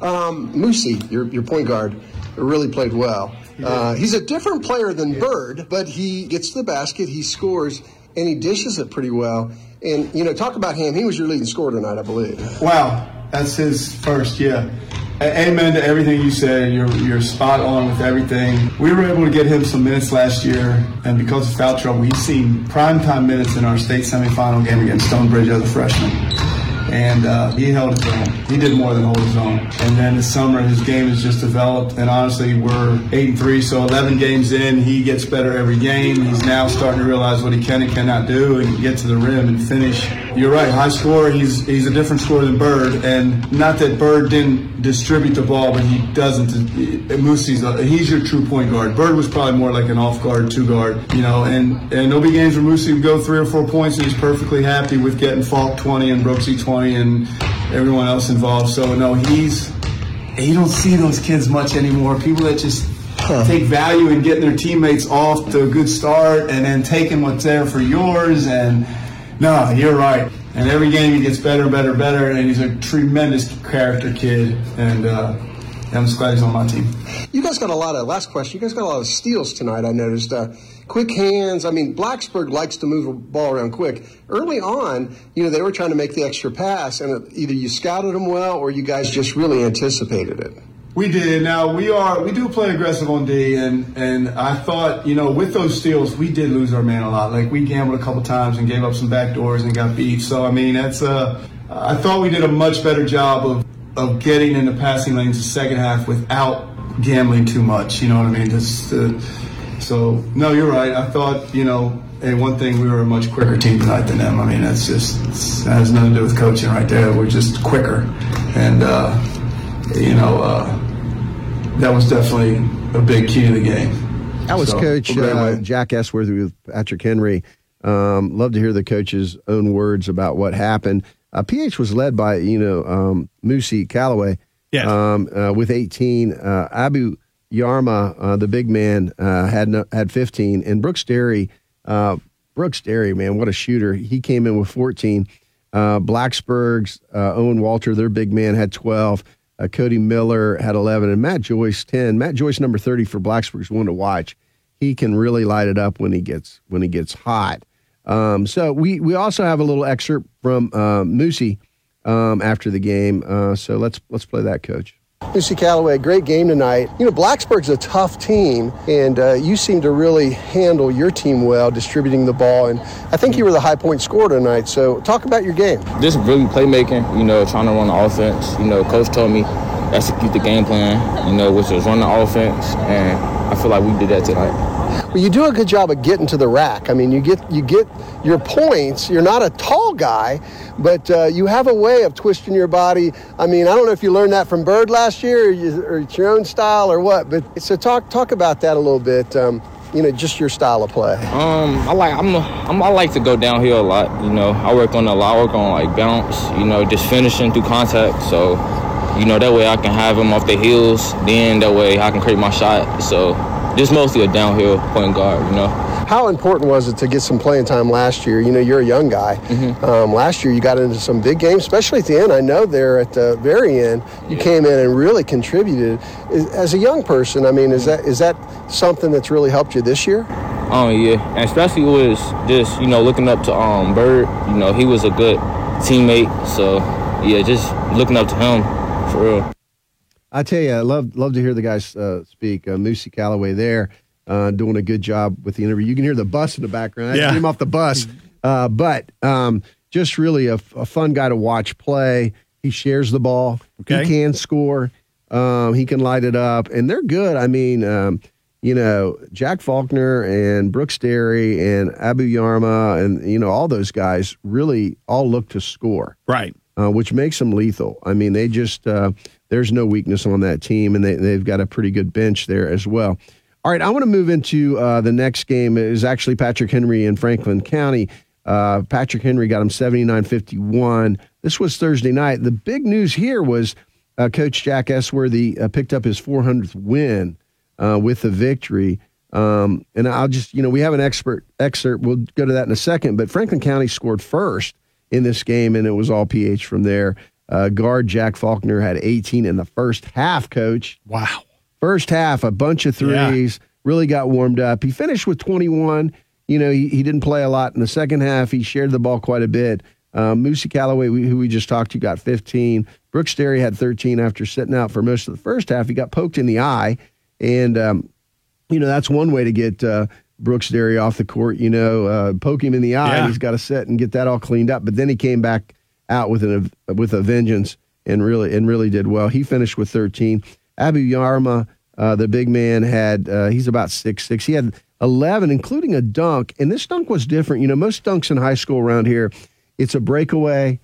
Um, Moosey, your, your point guard, really played well. Uh, he's a different player than Bird, but he gets to the basket, he scores, and he dishes it pretty well. And you know, talk about him. He was your leading scorer tonight, I believe. Wow, that's his first, yeah. Amen to everything you said. You're, you're spot on with everything. We were able to get him some minutes last year, and because of foul trouble, he's seen primetime minutes in our state semifinal game against Stonebridge as a freshman. And uh, he held his own. He did more than hold his own. And then this summer, his game has just developed. And honestly, we're eight and three, so 11 games in, he gets better every game. He's now starting to realize what he can and cannot do, and get to the rim and finish. You're right, high scorer. He's he's a different scorer than Bird, and not that Bird didn't distribute the ball, but he doesn't. Moosey's he's your true point guard. Bird was probably more like an off guard, two guard, you know. And and there'll be games where Moosey would go three or four points, and he's perfectly happy with getting Falk 20 and Brooksy 20 and everyone else involved. So no, he's you don't see those kids much anymore. People that just take value in getting their teammates off to a good start and then taking what's there for yours. And no, you're right. And every game he gets better and better and better. And he's a tremendous character kid. And uh, I'm just glad he's on my team. You guys got a lot of last question. You guys got a lot of steals tonight. I noticed. Uh, quick hands. I mean, Blacksburg likes to move the ball around quick. Early on, you know, they were trying to make the extra pass, and either you scouted them well or you guys just really anticipated it. We did. Now we are we do play aggressive on D, and and I thought you know with those steals we did lose our man a lot. Like we gambled a couple times and gave up some back doors and got beat. So I mean that's uh I thought we did a much better job of of getting in the passing lanes the second half without gambling too much. You know what I mean? Just uh, so no, you're right. I thought you know. Hey, one thing we were a much quicker team tonight than them. I mean, that's just that has nothing to do with coaching right there. We're just quicker, and uh, you know uh, that was definitely a big key to the game. That was So, Coach uh. Jack Esworthy with Patrick Henry. Um, love to hear the coach's own words about what happened. Uh, PH was led by you know um, Moosey Callaway. Um, uh, with 18, uh, Abu Yarma, uh, the big man, uh, had no, had 15, and Brooks Derry. Uh, Brooks Derry, man, what a shooter! He came in with 14. Uh, Blacksburg's uh, Owen Walter, their big man, had 12. Uh, Cody Miller had 11, and Matt Joyce 10. Matt Joyce, number 30 for Blacksburg's one to watch. He can really light it up when he gets when he gets hot. Um, so we we also have a little excerpt from uh, Moosey um, after the game. Uh, so let's let's play that, Coach. Moosey Callaway, great game tonight. You know, Blacksburg's a tough team, and uh, you seem to really handle your team well, distributing the ball. And I think you were the high point scorer tonight. So, talk about your game. just really playmaking, you know, trying to run the offense. You know, coach told me execute the game plan, you know, which was run the offense, and I feel like we did that tonight. Well, you do a good job of getting to the rack. I mean, you get you get your points. You're not a tall guy, but uh, you have a way of twisting your body. I mean, I don't know if you learned that from Bird last year, or, you, or it's your own style, or what. But so talk talk about that a little bit. Um, you know, just your style of play. Um, I like I'm, a, I'm I like to go downhill a lot. You know, I work on a lot. I work on like bounce. You know, just finishing through contact. So, you know, that way I can have them off the heels. Then that way I can create my shot. So, just mostly a downhill point guard. You know. How important was it to get some playing time last year? You know, you're a young guy. Um, last year, you got into some big games, especially at the end. I know there at the very end, you came in and really contributed. As a young person, I mean, is that is that something that's really helped you this year? Oh yeah, and especially was just you know looking up to um Bird. You know he was a good teammate. So yeah, just looking up to him for real. I tell you, I love love to hear the guys uh, speak. Uh, Moosey Callaway there uh, doing a good job with the interview. You can hear the bus in the background. I Yeah. came off the bus, uh, but um, just really a, a fun guy to watch play. He shares the ball. Okay. He can score. Um, he can light it up, and they're good. I mean, um, you know, Jack Faulkner and Brooks Derry and Abu Yarma and you know all those guys really all look to score Right. uh, which makes them lethal. I mean, they just uh, there's no weakness on that team, and they they've got a pretty good bench there as well. All right, I want to move into uh, the next game. It is actually Patrick Henry in Franklin County. Uh, Patrick Henry got him 79-51. This was Thursday night. The big news here was uh, Coach Jack Esworthy uh, picked up his 400th win uh, with the victory. Um, and I'll just, you know, we have an expert excerpt. We'll go to that in a second. But Franklin County scored first in this game, and it was all PH from there. Uh, guard Jack Faulkner had 18 in the first half, coach. Wow. First half, a bunch of Yeah. threes, really got warmed up. He finished with 21. you know, he, he didn't play a lot in the second half. He shared the ball quite a bit. Um, Moosey Callaway, we, who we just talked to, got 15. Brooks Derry had 13 after sitting out for most of the first half. He got poked in the eye, and um, you know that's one way to get uh, Brooks Derry off the court. You know, uh, poke him in the eye. Yeah. He's got to sit and get that all cleaned up. But then he came back out with an with a vengeance and really and really did well. He finished with 13. Abu Yarma, uh, the big man, had uh, he's about six six. He had 11, including a dunk, and this dunk was different. You know, most dunks in high school around here, it's a breakaway.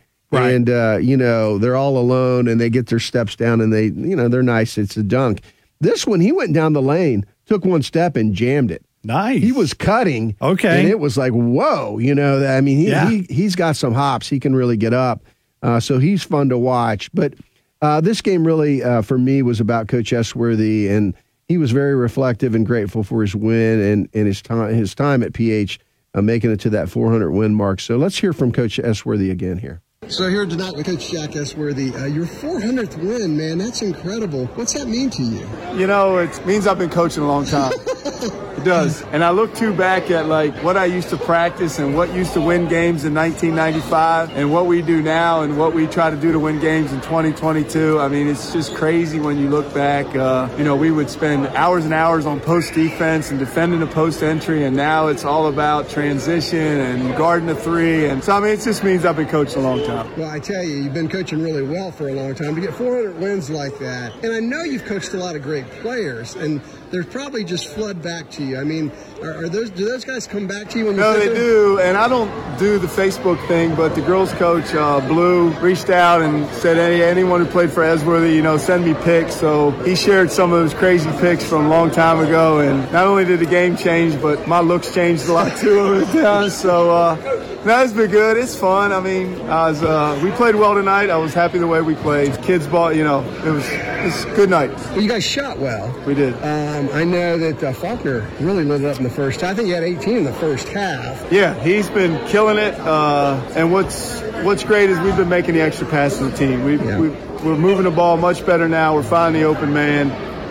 And uh, you know they're all alone, and they get their steps down, and they, you know, they're nice. It's a dunk. This one, he went down the lane, took one step, and jammed it. Nice. He was cutting. Okay. And it was like, whoa, you know, I mean, he, Yeah. he, he's got some hops. He can really get up. Uh, so he's fun to watch. But uh, this game really, uh, for me, was about Coach Esworthy, and he was very reflective and grateful for his win and, and his time his time at PH, uh, making it to that 400 win mark. So let's hear from Coach Esworthy again here. So here tonight with Coach Jack Esworthy, uh, your 400th win, man, that's incredible. What's that mean to you? You know, it means I've been coaching a long time. it does. And I look too back at like what I used to practice and what used to win games in 1995 and what we do now and what we try to do to win games in 2022. I mean, it's just crazy when you look back. Uh, you know, we would spend hours and hours on post defense and defending the post entry, and now it's all about transition and guarding the three. And so, I mean, it just means I've been coaching a long time. Well, I tell you, you've been coaching really well for a long time. To get 400 wins like that, and I know you've coached a lot of great players, and there's probably just flood back to you. I mean, are, are those do those guys come back to you when you No, they there? do, and I don't do the Facebook thing, but the girls' coach uh, Blue reached out and said, "Hey, anyone who played for Esworthy, you know, send me pics." So he shared some of those crazy pics from a long time ago, and not only did the game change, but my looks changed a lot too over the town. So uh, no, it's been good. It's fun. I mean, I was uh, we played well tonight. I was happy the way we played. Kids ball, you know, it was good night. Well, you guys shot well. We did. Um, I know that uh, Faulkner really lit it up in the first. I think he had 18 in the first half. Yeah, he's been killing it. Uh, and what's what's great is we've been making the extra passes to the team. We, we, we're moving the ball much better now. We're finding the open man.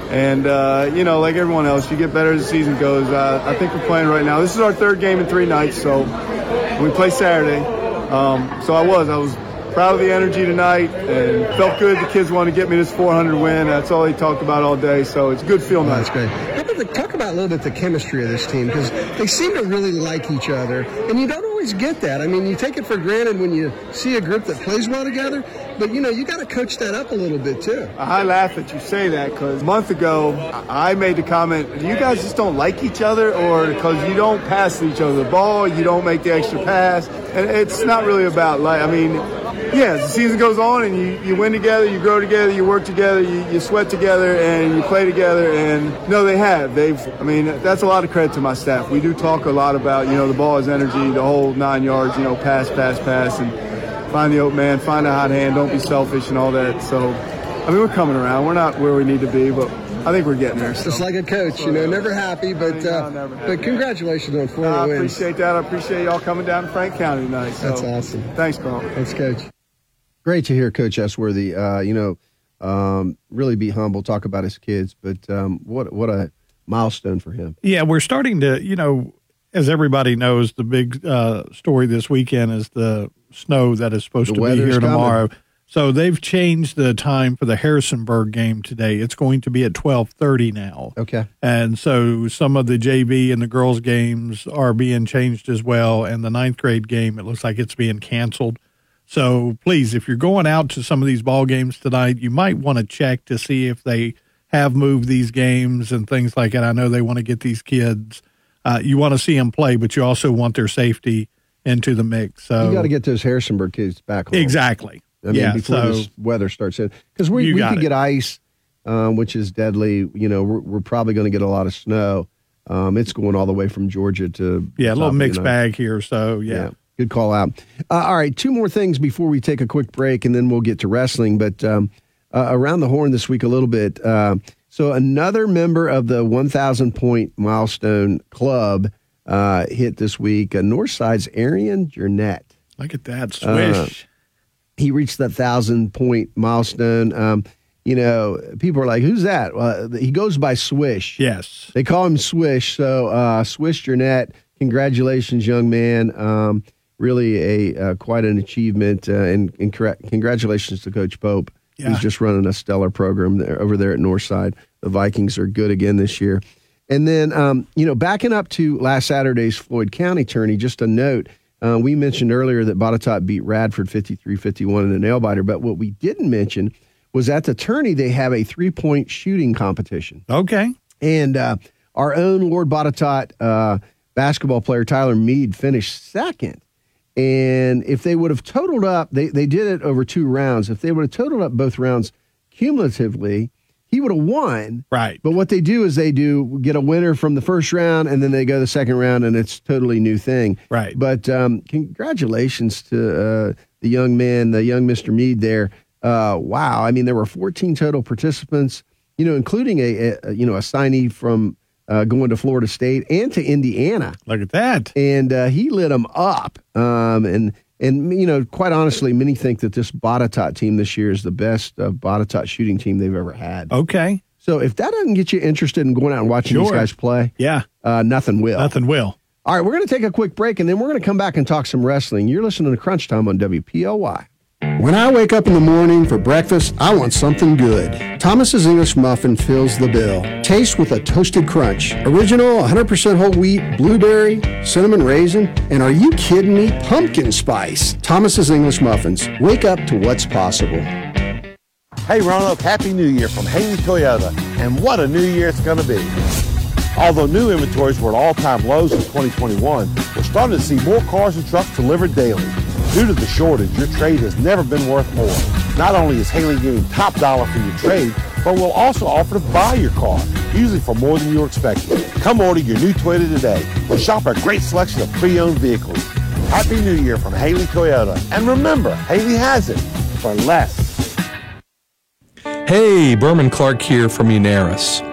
And, uh, you know, like everyone else, you get better as the season goes. Uh, I think we're playing right now. This is our third game in three nights, so we play Saturday. Um, so I was. I was proud of the energy tonight and felt good. The kids wanted to get me this 400 win. That's all they talked about all day, so it's good feel night. That's great. Talk about a little bit the chemistry of this team because they seem to really like each other, and you don't always get that. I mean, you take it for granted when you see a group that plays well together, but you know you got to coach that up a little bit too. I laugh that you say that because a month ago I made the comment, you guys just don't like each other or because you don't pass each other the ball, you don't make the extra pass. And it's not really about like, I mean, yeah, as the season goes on and you, you win together, you grow together, you work together, you, you sweat together, and you play together. And no, they have. They've, I mean, that's a lot of credit to my staff. We do talk a lot about, you know, the ball is energy, the whole nine yards, you know, pass, pass, pass, and find the open man, find a hot hand, don't be selfish and all that. So, I mean, we're coming around. We're not where we need to be, but I think we're getting there. So. Just like a coach, you know, never happy, but uh, but congratulations on 400 I wins. appreciate that. I appreciate y'all coming down to Frank County tonight. So. That's awesome. Thanks, Carl. Thanks, Coach. Great to hear Coach Esworthy. Uh, you know, um, really be humble, talk about his kids, but um, what what a milestone for him. Yeah, we're starting to, you know, as everybody knows, the big uh, story this weekend is the snow that is supposed The to be here coming. tomorrow. So they've changed the time for the Harrisonburg game today. It's going to be at twelve thirty now. Okay. And so some of the JV and the girls games are being changed as well. And the ninth grade game, it looks like it's being canceled. So please, if you're going out to some of these ball games tonight, you might want to check to see if they have moved these games and things like that. I know they want to get these kids. Uh, you want to see them play, but you also want their safety into the mix. So you got to get those Harrisonburg kids back home. exactly. I mean, yeah. before so this weather starts in, because we, we could it. get ice, um, which is deadly. You know, we're, we're probably going to get a lot of snow. Um, it's going all the way from Georgia to yeah, a little mixed bag here. So yeah. Good call out. Uh, all right, two more things before we take a quick break, and then we'll get to wrestling. But um, uh, around the horn this week a little bit. Uh, so another member of the 1,000 point milestone club uh, hit this week. Uh, Northside's Arian Jernett. Look at that Uh, swish. he reached that thousand point milestone. Um, you know, people are like, "Who's that?" Well, he goes by Swish. Yes, they call him Swish. So uh, Swish Jernett congratulations, young man. Um, really a uh, quite an achievement, uh, and, and cra- congratulations to Coach Pope. Yeah. He's just running a stellar program there, over there at Northside. The Vikings are good again this year. And then, um, you know, backing up to last Saturday's Floyd County tourney, just a note. Uh, we mentioned earlier that Botetourt beat Radford 53 51 in a nail biter, but what we didn't mention was at the tourney, they have a three point shooting competition. Okay. And uh, our own Lord Botetourt uh, basketball player, Tyler Mead, finished second. And if they would have totaled up, they, they did it over two rounds. If they would have totaled up both rounds cumulatively, he would have won. Right. But what they do is they do get a winner from the first round, and then they go the second round, and it's totally new thing. Right. But um, congratulations to uh, the young man, the young Mr. Mead there. Uh, wow. I mean, there were 14 total participants, you know, including a, a you know a signee from uh, going to Florida State and to Indiana. Look at that. And uh, he lit them up. Um, and and you know, quite honestly, many think that this Botetourt team this year is the best uh, Botetourt shooting team they've ever had. Okay. So if that doesn't get you interested in going out and watching these guys play, Yeah. uh, nothing will. Nothing will. All right, we're going to take a quick break, and then we're going to come back and talk some wrestling. You're listening to Crunch Time on WPLY. When I wake up in the morning for breakfast, I want something good. Thomas's English Muffin fills the bill. Taste with a toasted crunch. Original, 100% whole wheat, blueberry, cinnamon raisin, and are you kidding me? Pumpkin spice. Thomas's English Muffins. Wake up to what's possible. Hey Roanoke, Happy New Year from Haley Toyota, and what a new year it's going to be. Although new inventories were at all-time lows in 2021, we're starting to see more cars and trucks delivered daily. Due to the shortage, your trade has never been worth more. Not only is Haley giving top dollar for your trade, but we'll also offer to buy your car, usually for more than you were expecting. Come order your new Toyota today or shop our great selection of pre-owned vehicles. Happy New Year from Haley Toyota. And remember, Haley has it for less. Hey, Berman Clark here from Munaris.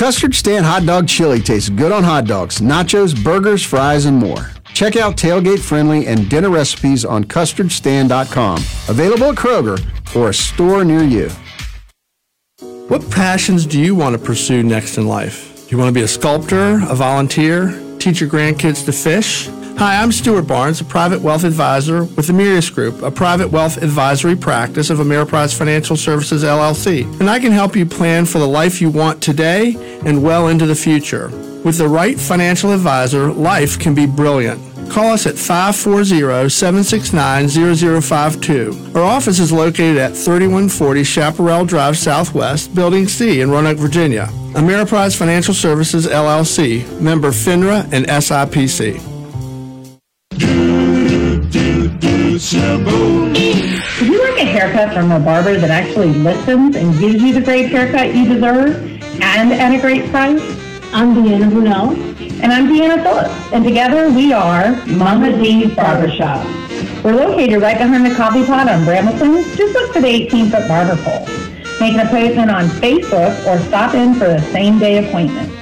Custard Stand Hot Dog Chili tastes good on hot dogs, nachos, burgers, fries, and more. Check out tailgate friendly and dinner recipes on custardstand.com. Available at Kroger or a store near you. What passions do you want to pursue next in life? Do you want to be a sculptor, a volunteer, teach your grandkids to fish? Hi, I'm Stuart Barnes, a private wealth advisor with the Mirius Group, a private wealth advisory practice of Ameriprise Financial Services LLC. And I can help you plan for the life you want today and well into the future. With the right financial advisor, life can be brilliant. Call us at 540-769-0052. Our office is located at 3140 Chaparral Drive Southwest, Building C in Roanoke, Virginia. Ameriprise Financial Services LLC, member FINRA and SIPC. Would you like a haircut from a barber that actually listens and gives you the great haircut you deserve and at a great price? I'm Deanna Brunel. And I'm Deanna Phillips. And together we are Mama D's Barbershop. We're located right behind the coffee pot on Brambleton. Just look for the 18-foot barber pole. Make an appointment on Facebook or stop in for a same-day appointment.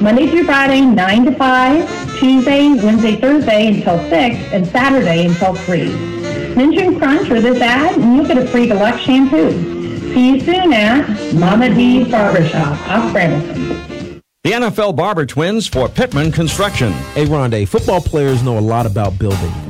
Monday through Friday, 9 to 5, Tuesday, Wednesday, Thursday until 6, and Saturday until 3. Mention Crunch or this ad, and you'll get a free deluxe shampoo. See you soon at Mama D's Barbershop off Brambleton. The NFL Barber Twins for Pittman Construction. Hey, Rondé, football players know a lot about building.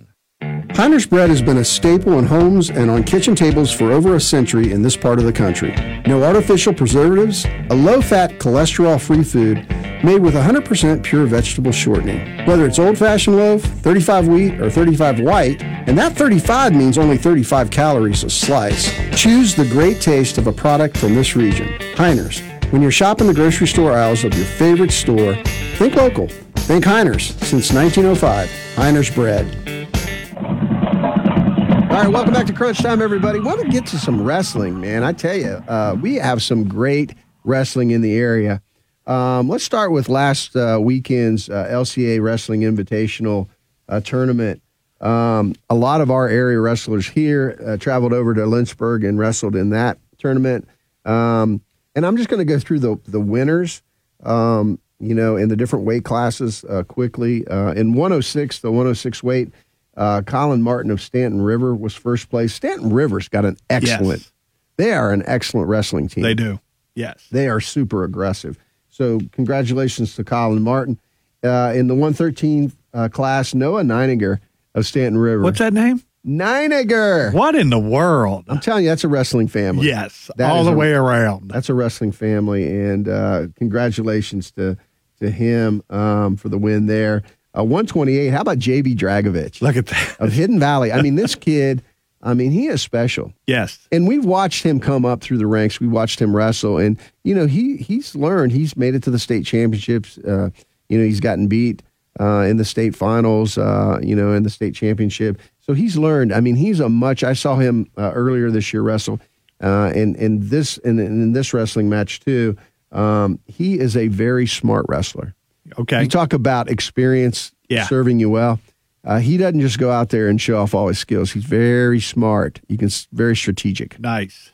Heiner's bread has been a staple in homes and on kitchen tables for over a century in this part of the country. No artificial preservatives, a low fat, cholesterol free food made with 100% pure vegetable shortening. Whether it's old fashioned loaf, 35 wheat, or 35 white, and that 35 means only 35 calories a slice, choose the great taste of a product from this region. Heiners. When you're shopping the grocery store aisles of your favorite store, think local. Think Heiners. Since 1905, Heiners Bread. All right, welcome back to Crunch Time, everybody. Want to get to some wrestling, man? I tell you, uh, we have some great wrestling in the area. Um, let's start with last uh, weekend's uh, LCA Wrestling Invitational uh, tournament. Um, a lot of our area wrestlers here uh, traveled over to Lynchburg and wrestled in that tournament. Um, and I'm just going to go through the the winners, um, you know, in the different weight classes uh, quickly. In 106, the 106 weight, uh, Colin Martin of Staunton River was first place. Staunton River's got an excellent. Yes. They are an excellent wrestling team. They do. Yes. They are super aggressive. So congratulations to Colin Martin. Uh, in the 113 uh, class, Noah Neininger of Staunton River. What's that name? Neininger. What in the world? I'm telling you, that's a wrestling family. Yes, That all the a- way around. That's a wrestling family, and uh, congratulations to to him um, for the win there. Uh, 128. How about JB Dragovich? Look at that of Hidden Valley. I mean, this kid. I mean, he is special. Yes. And we've watched him come up through the ranks. We watched him wrestle, and you know he he's learned. He's made it to the state championships. Uh, you know he's gotten beat uh, in the state finals. Uh, you know in the state championship. So he's learned. I mean, he's a much. I saw him uh, earlier this year wrestle, uh, and and this and in this wrestling match too. Um, he is a very smart wrestler. Okay. You talk about experience Yeah. serving you well. Uh, he doesn't just go out there and show off all his skills. He's very smart. You can very strategic. Nice.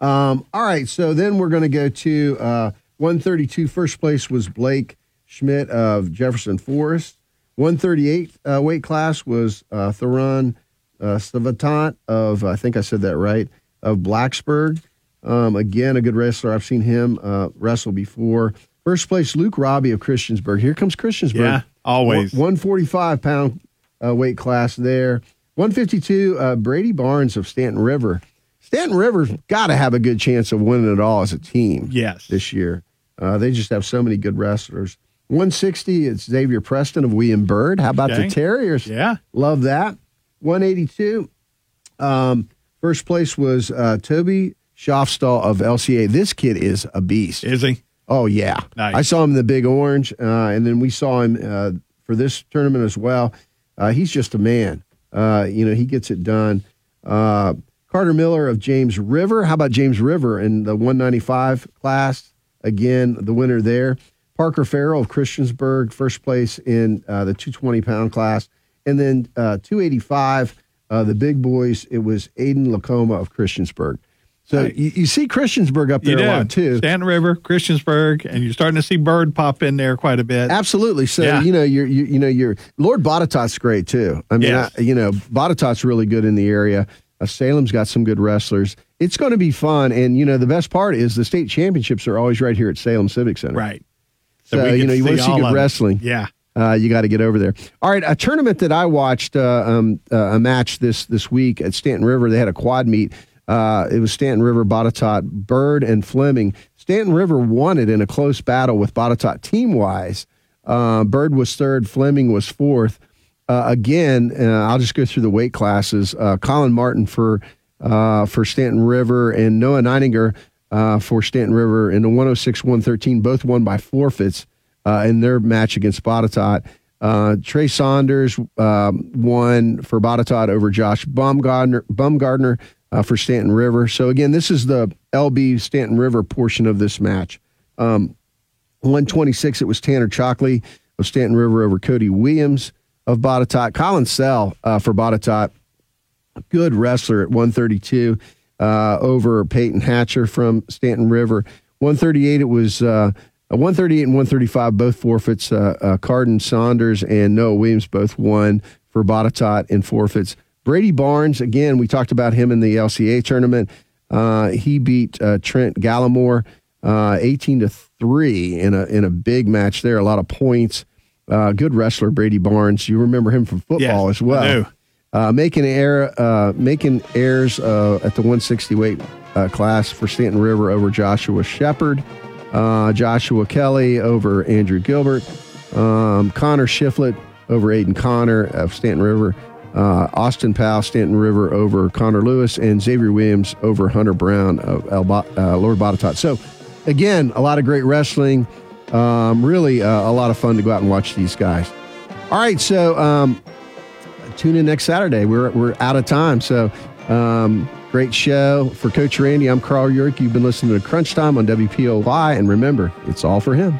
Um, all right, so then we're going to go to uh, 132. First place was Blake Schmidt of Jefferson Forest. 138 uh, weight class was uh, Theron uh, Savatant of, I think I said that right, of Blacksburg. Um, again, a good wrestler. I've seen him uh, wrestle before. First place, Luke Robbie of Christiansburg. Here comes Christiansburg. Yeah, always. 145 pound uh, weight class there. 152, uh, Brady Barnes of Staunton River. Staunton River's got to have a good chance of winning it all as a team. Yes. This year. Uh, they just have so many good wrestlers. 160, it's Xavier Preston of William Byrd. How about Okay. the Terriers? Yeah. Love that. 182, um, first place was uh, Toby Schaffstall of LCA. This kid is a beast. Is he? Oh, yeah. Nice. I saw him in the Big Orange, uh, and then we saw him uh, for this tournament as well. Uh, he's just a man. Uh, you know, he gets it done. Uh, Carter Miller of James River. How about James River in the 195 class? Again, the winner there. Parker Farrell of Christiansburg, first place in uh, the 220 pound class. And then uh, 285, uh, the big boys, it was Aiden Lacoma of Christiansburg. So you, you see Christiansburg up there a lot too. Staunton River, Christiansburg, and you're starting to see Byrd pop in there quite a bit. Absolutely. So Yeah. you know, you're you, you know, you're Lord Botetourt's great too. I mean, Yes. I, you know, Botetourt's really good in the area. Uh, Salem's got some good wrestlers. It's going to be fun, and you know, the best part is the state championships are always right here at Salem Civic Center. Right. So, we you know, you want to see good of it. wrestling. Yeah. Uh, you got to get over there. All right, a tournament that I watched, uh, um, uh, a match this this week at Staunton River. They had a quad meet. Uh, it was Staunton River, Botetourt, Byrd, and Fleming. Staunton River won it in a close battle with Botetourt team wise. Uh, Byrd was third, Fleming was fourth. Uh, again, uh, I'll just go through the weight classes. Uh, Colin Martin for uh, for Staunton River and Noah Neininger for Staunton River in the 106 113, both won by forfeits in their match against Botetourt. Uh, Trey Saunders um, won for Botetourt over Josh Baumgardner, Baumgardner uh, for Staunton River. So, again, this is the LB Staunton River portion of this match. Um, 126, it was Tanner Chalkley of Staunton River over Cody Williams of Botetourt. Colin Sell uh, for Botetourt good wrestler at 132 uh, over Peyton Hatcher from Staunton River. 138, it was uh, 138 and 135, both forfeits. Uh, uh, Carden Saunders and Noah Williams both won for Botetourt in forfeits. Brady Barnes, again, we talked about him in the LCA tournament. Uh, he beat uh, Trent Gallimore uh, 18 to 3 in a, in a big match there, a lot of points. Uh, good wrestler, Brady Barnes. You remember him from football as well. I. Uh, making air, uh, making airs uh, at the 160 weight uh, class for Staunton River over Joshua Shepard. Uh, Joshua Kelly over Andrew Gilbert. Um, Connor Shiflett over Aiden Connor of Staunton River. Uh, Austin Powell, Staunton River over Connor Lewis, and Xavier Williams over Hunter Brown of uh, Lord Botetourt. So, again, a lot of great wrestling. Um, really uh, a lot of fun to go out and watch these guys. All right, so um, tune in next Saturday. We're, we're out of time. So, um, great show. For Coach Randy, I'm Carl York. You've been listening to Crunch Time on WPOY. And remember, it's all for him.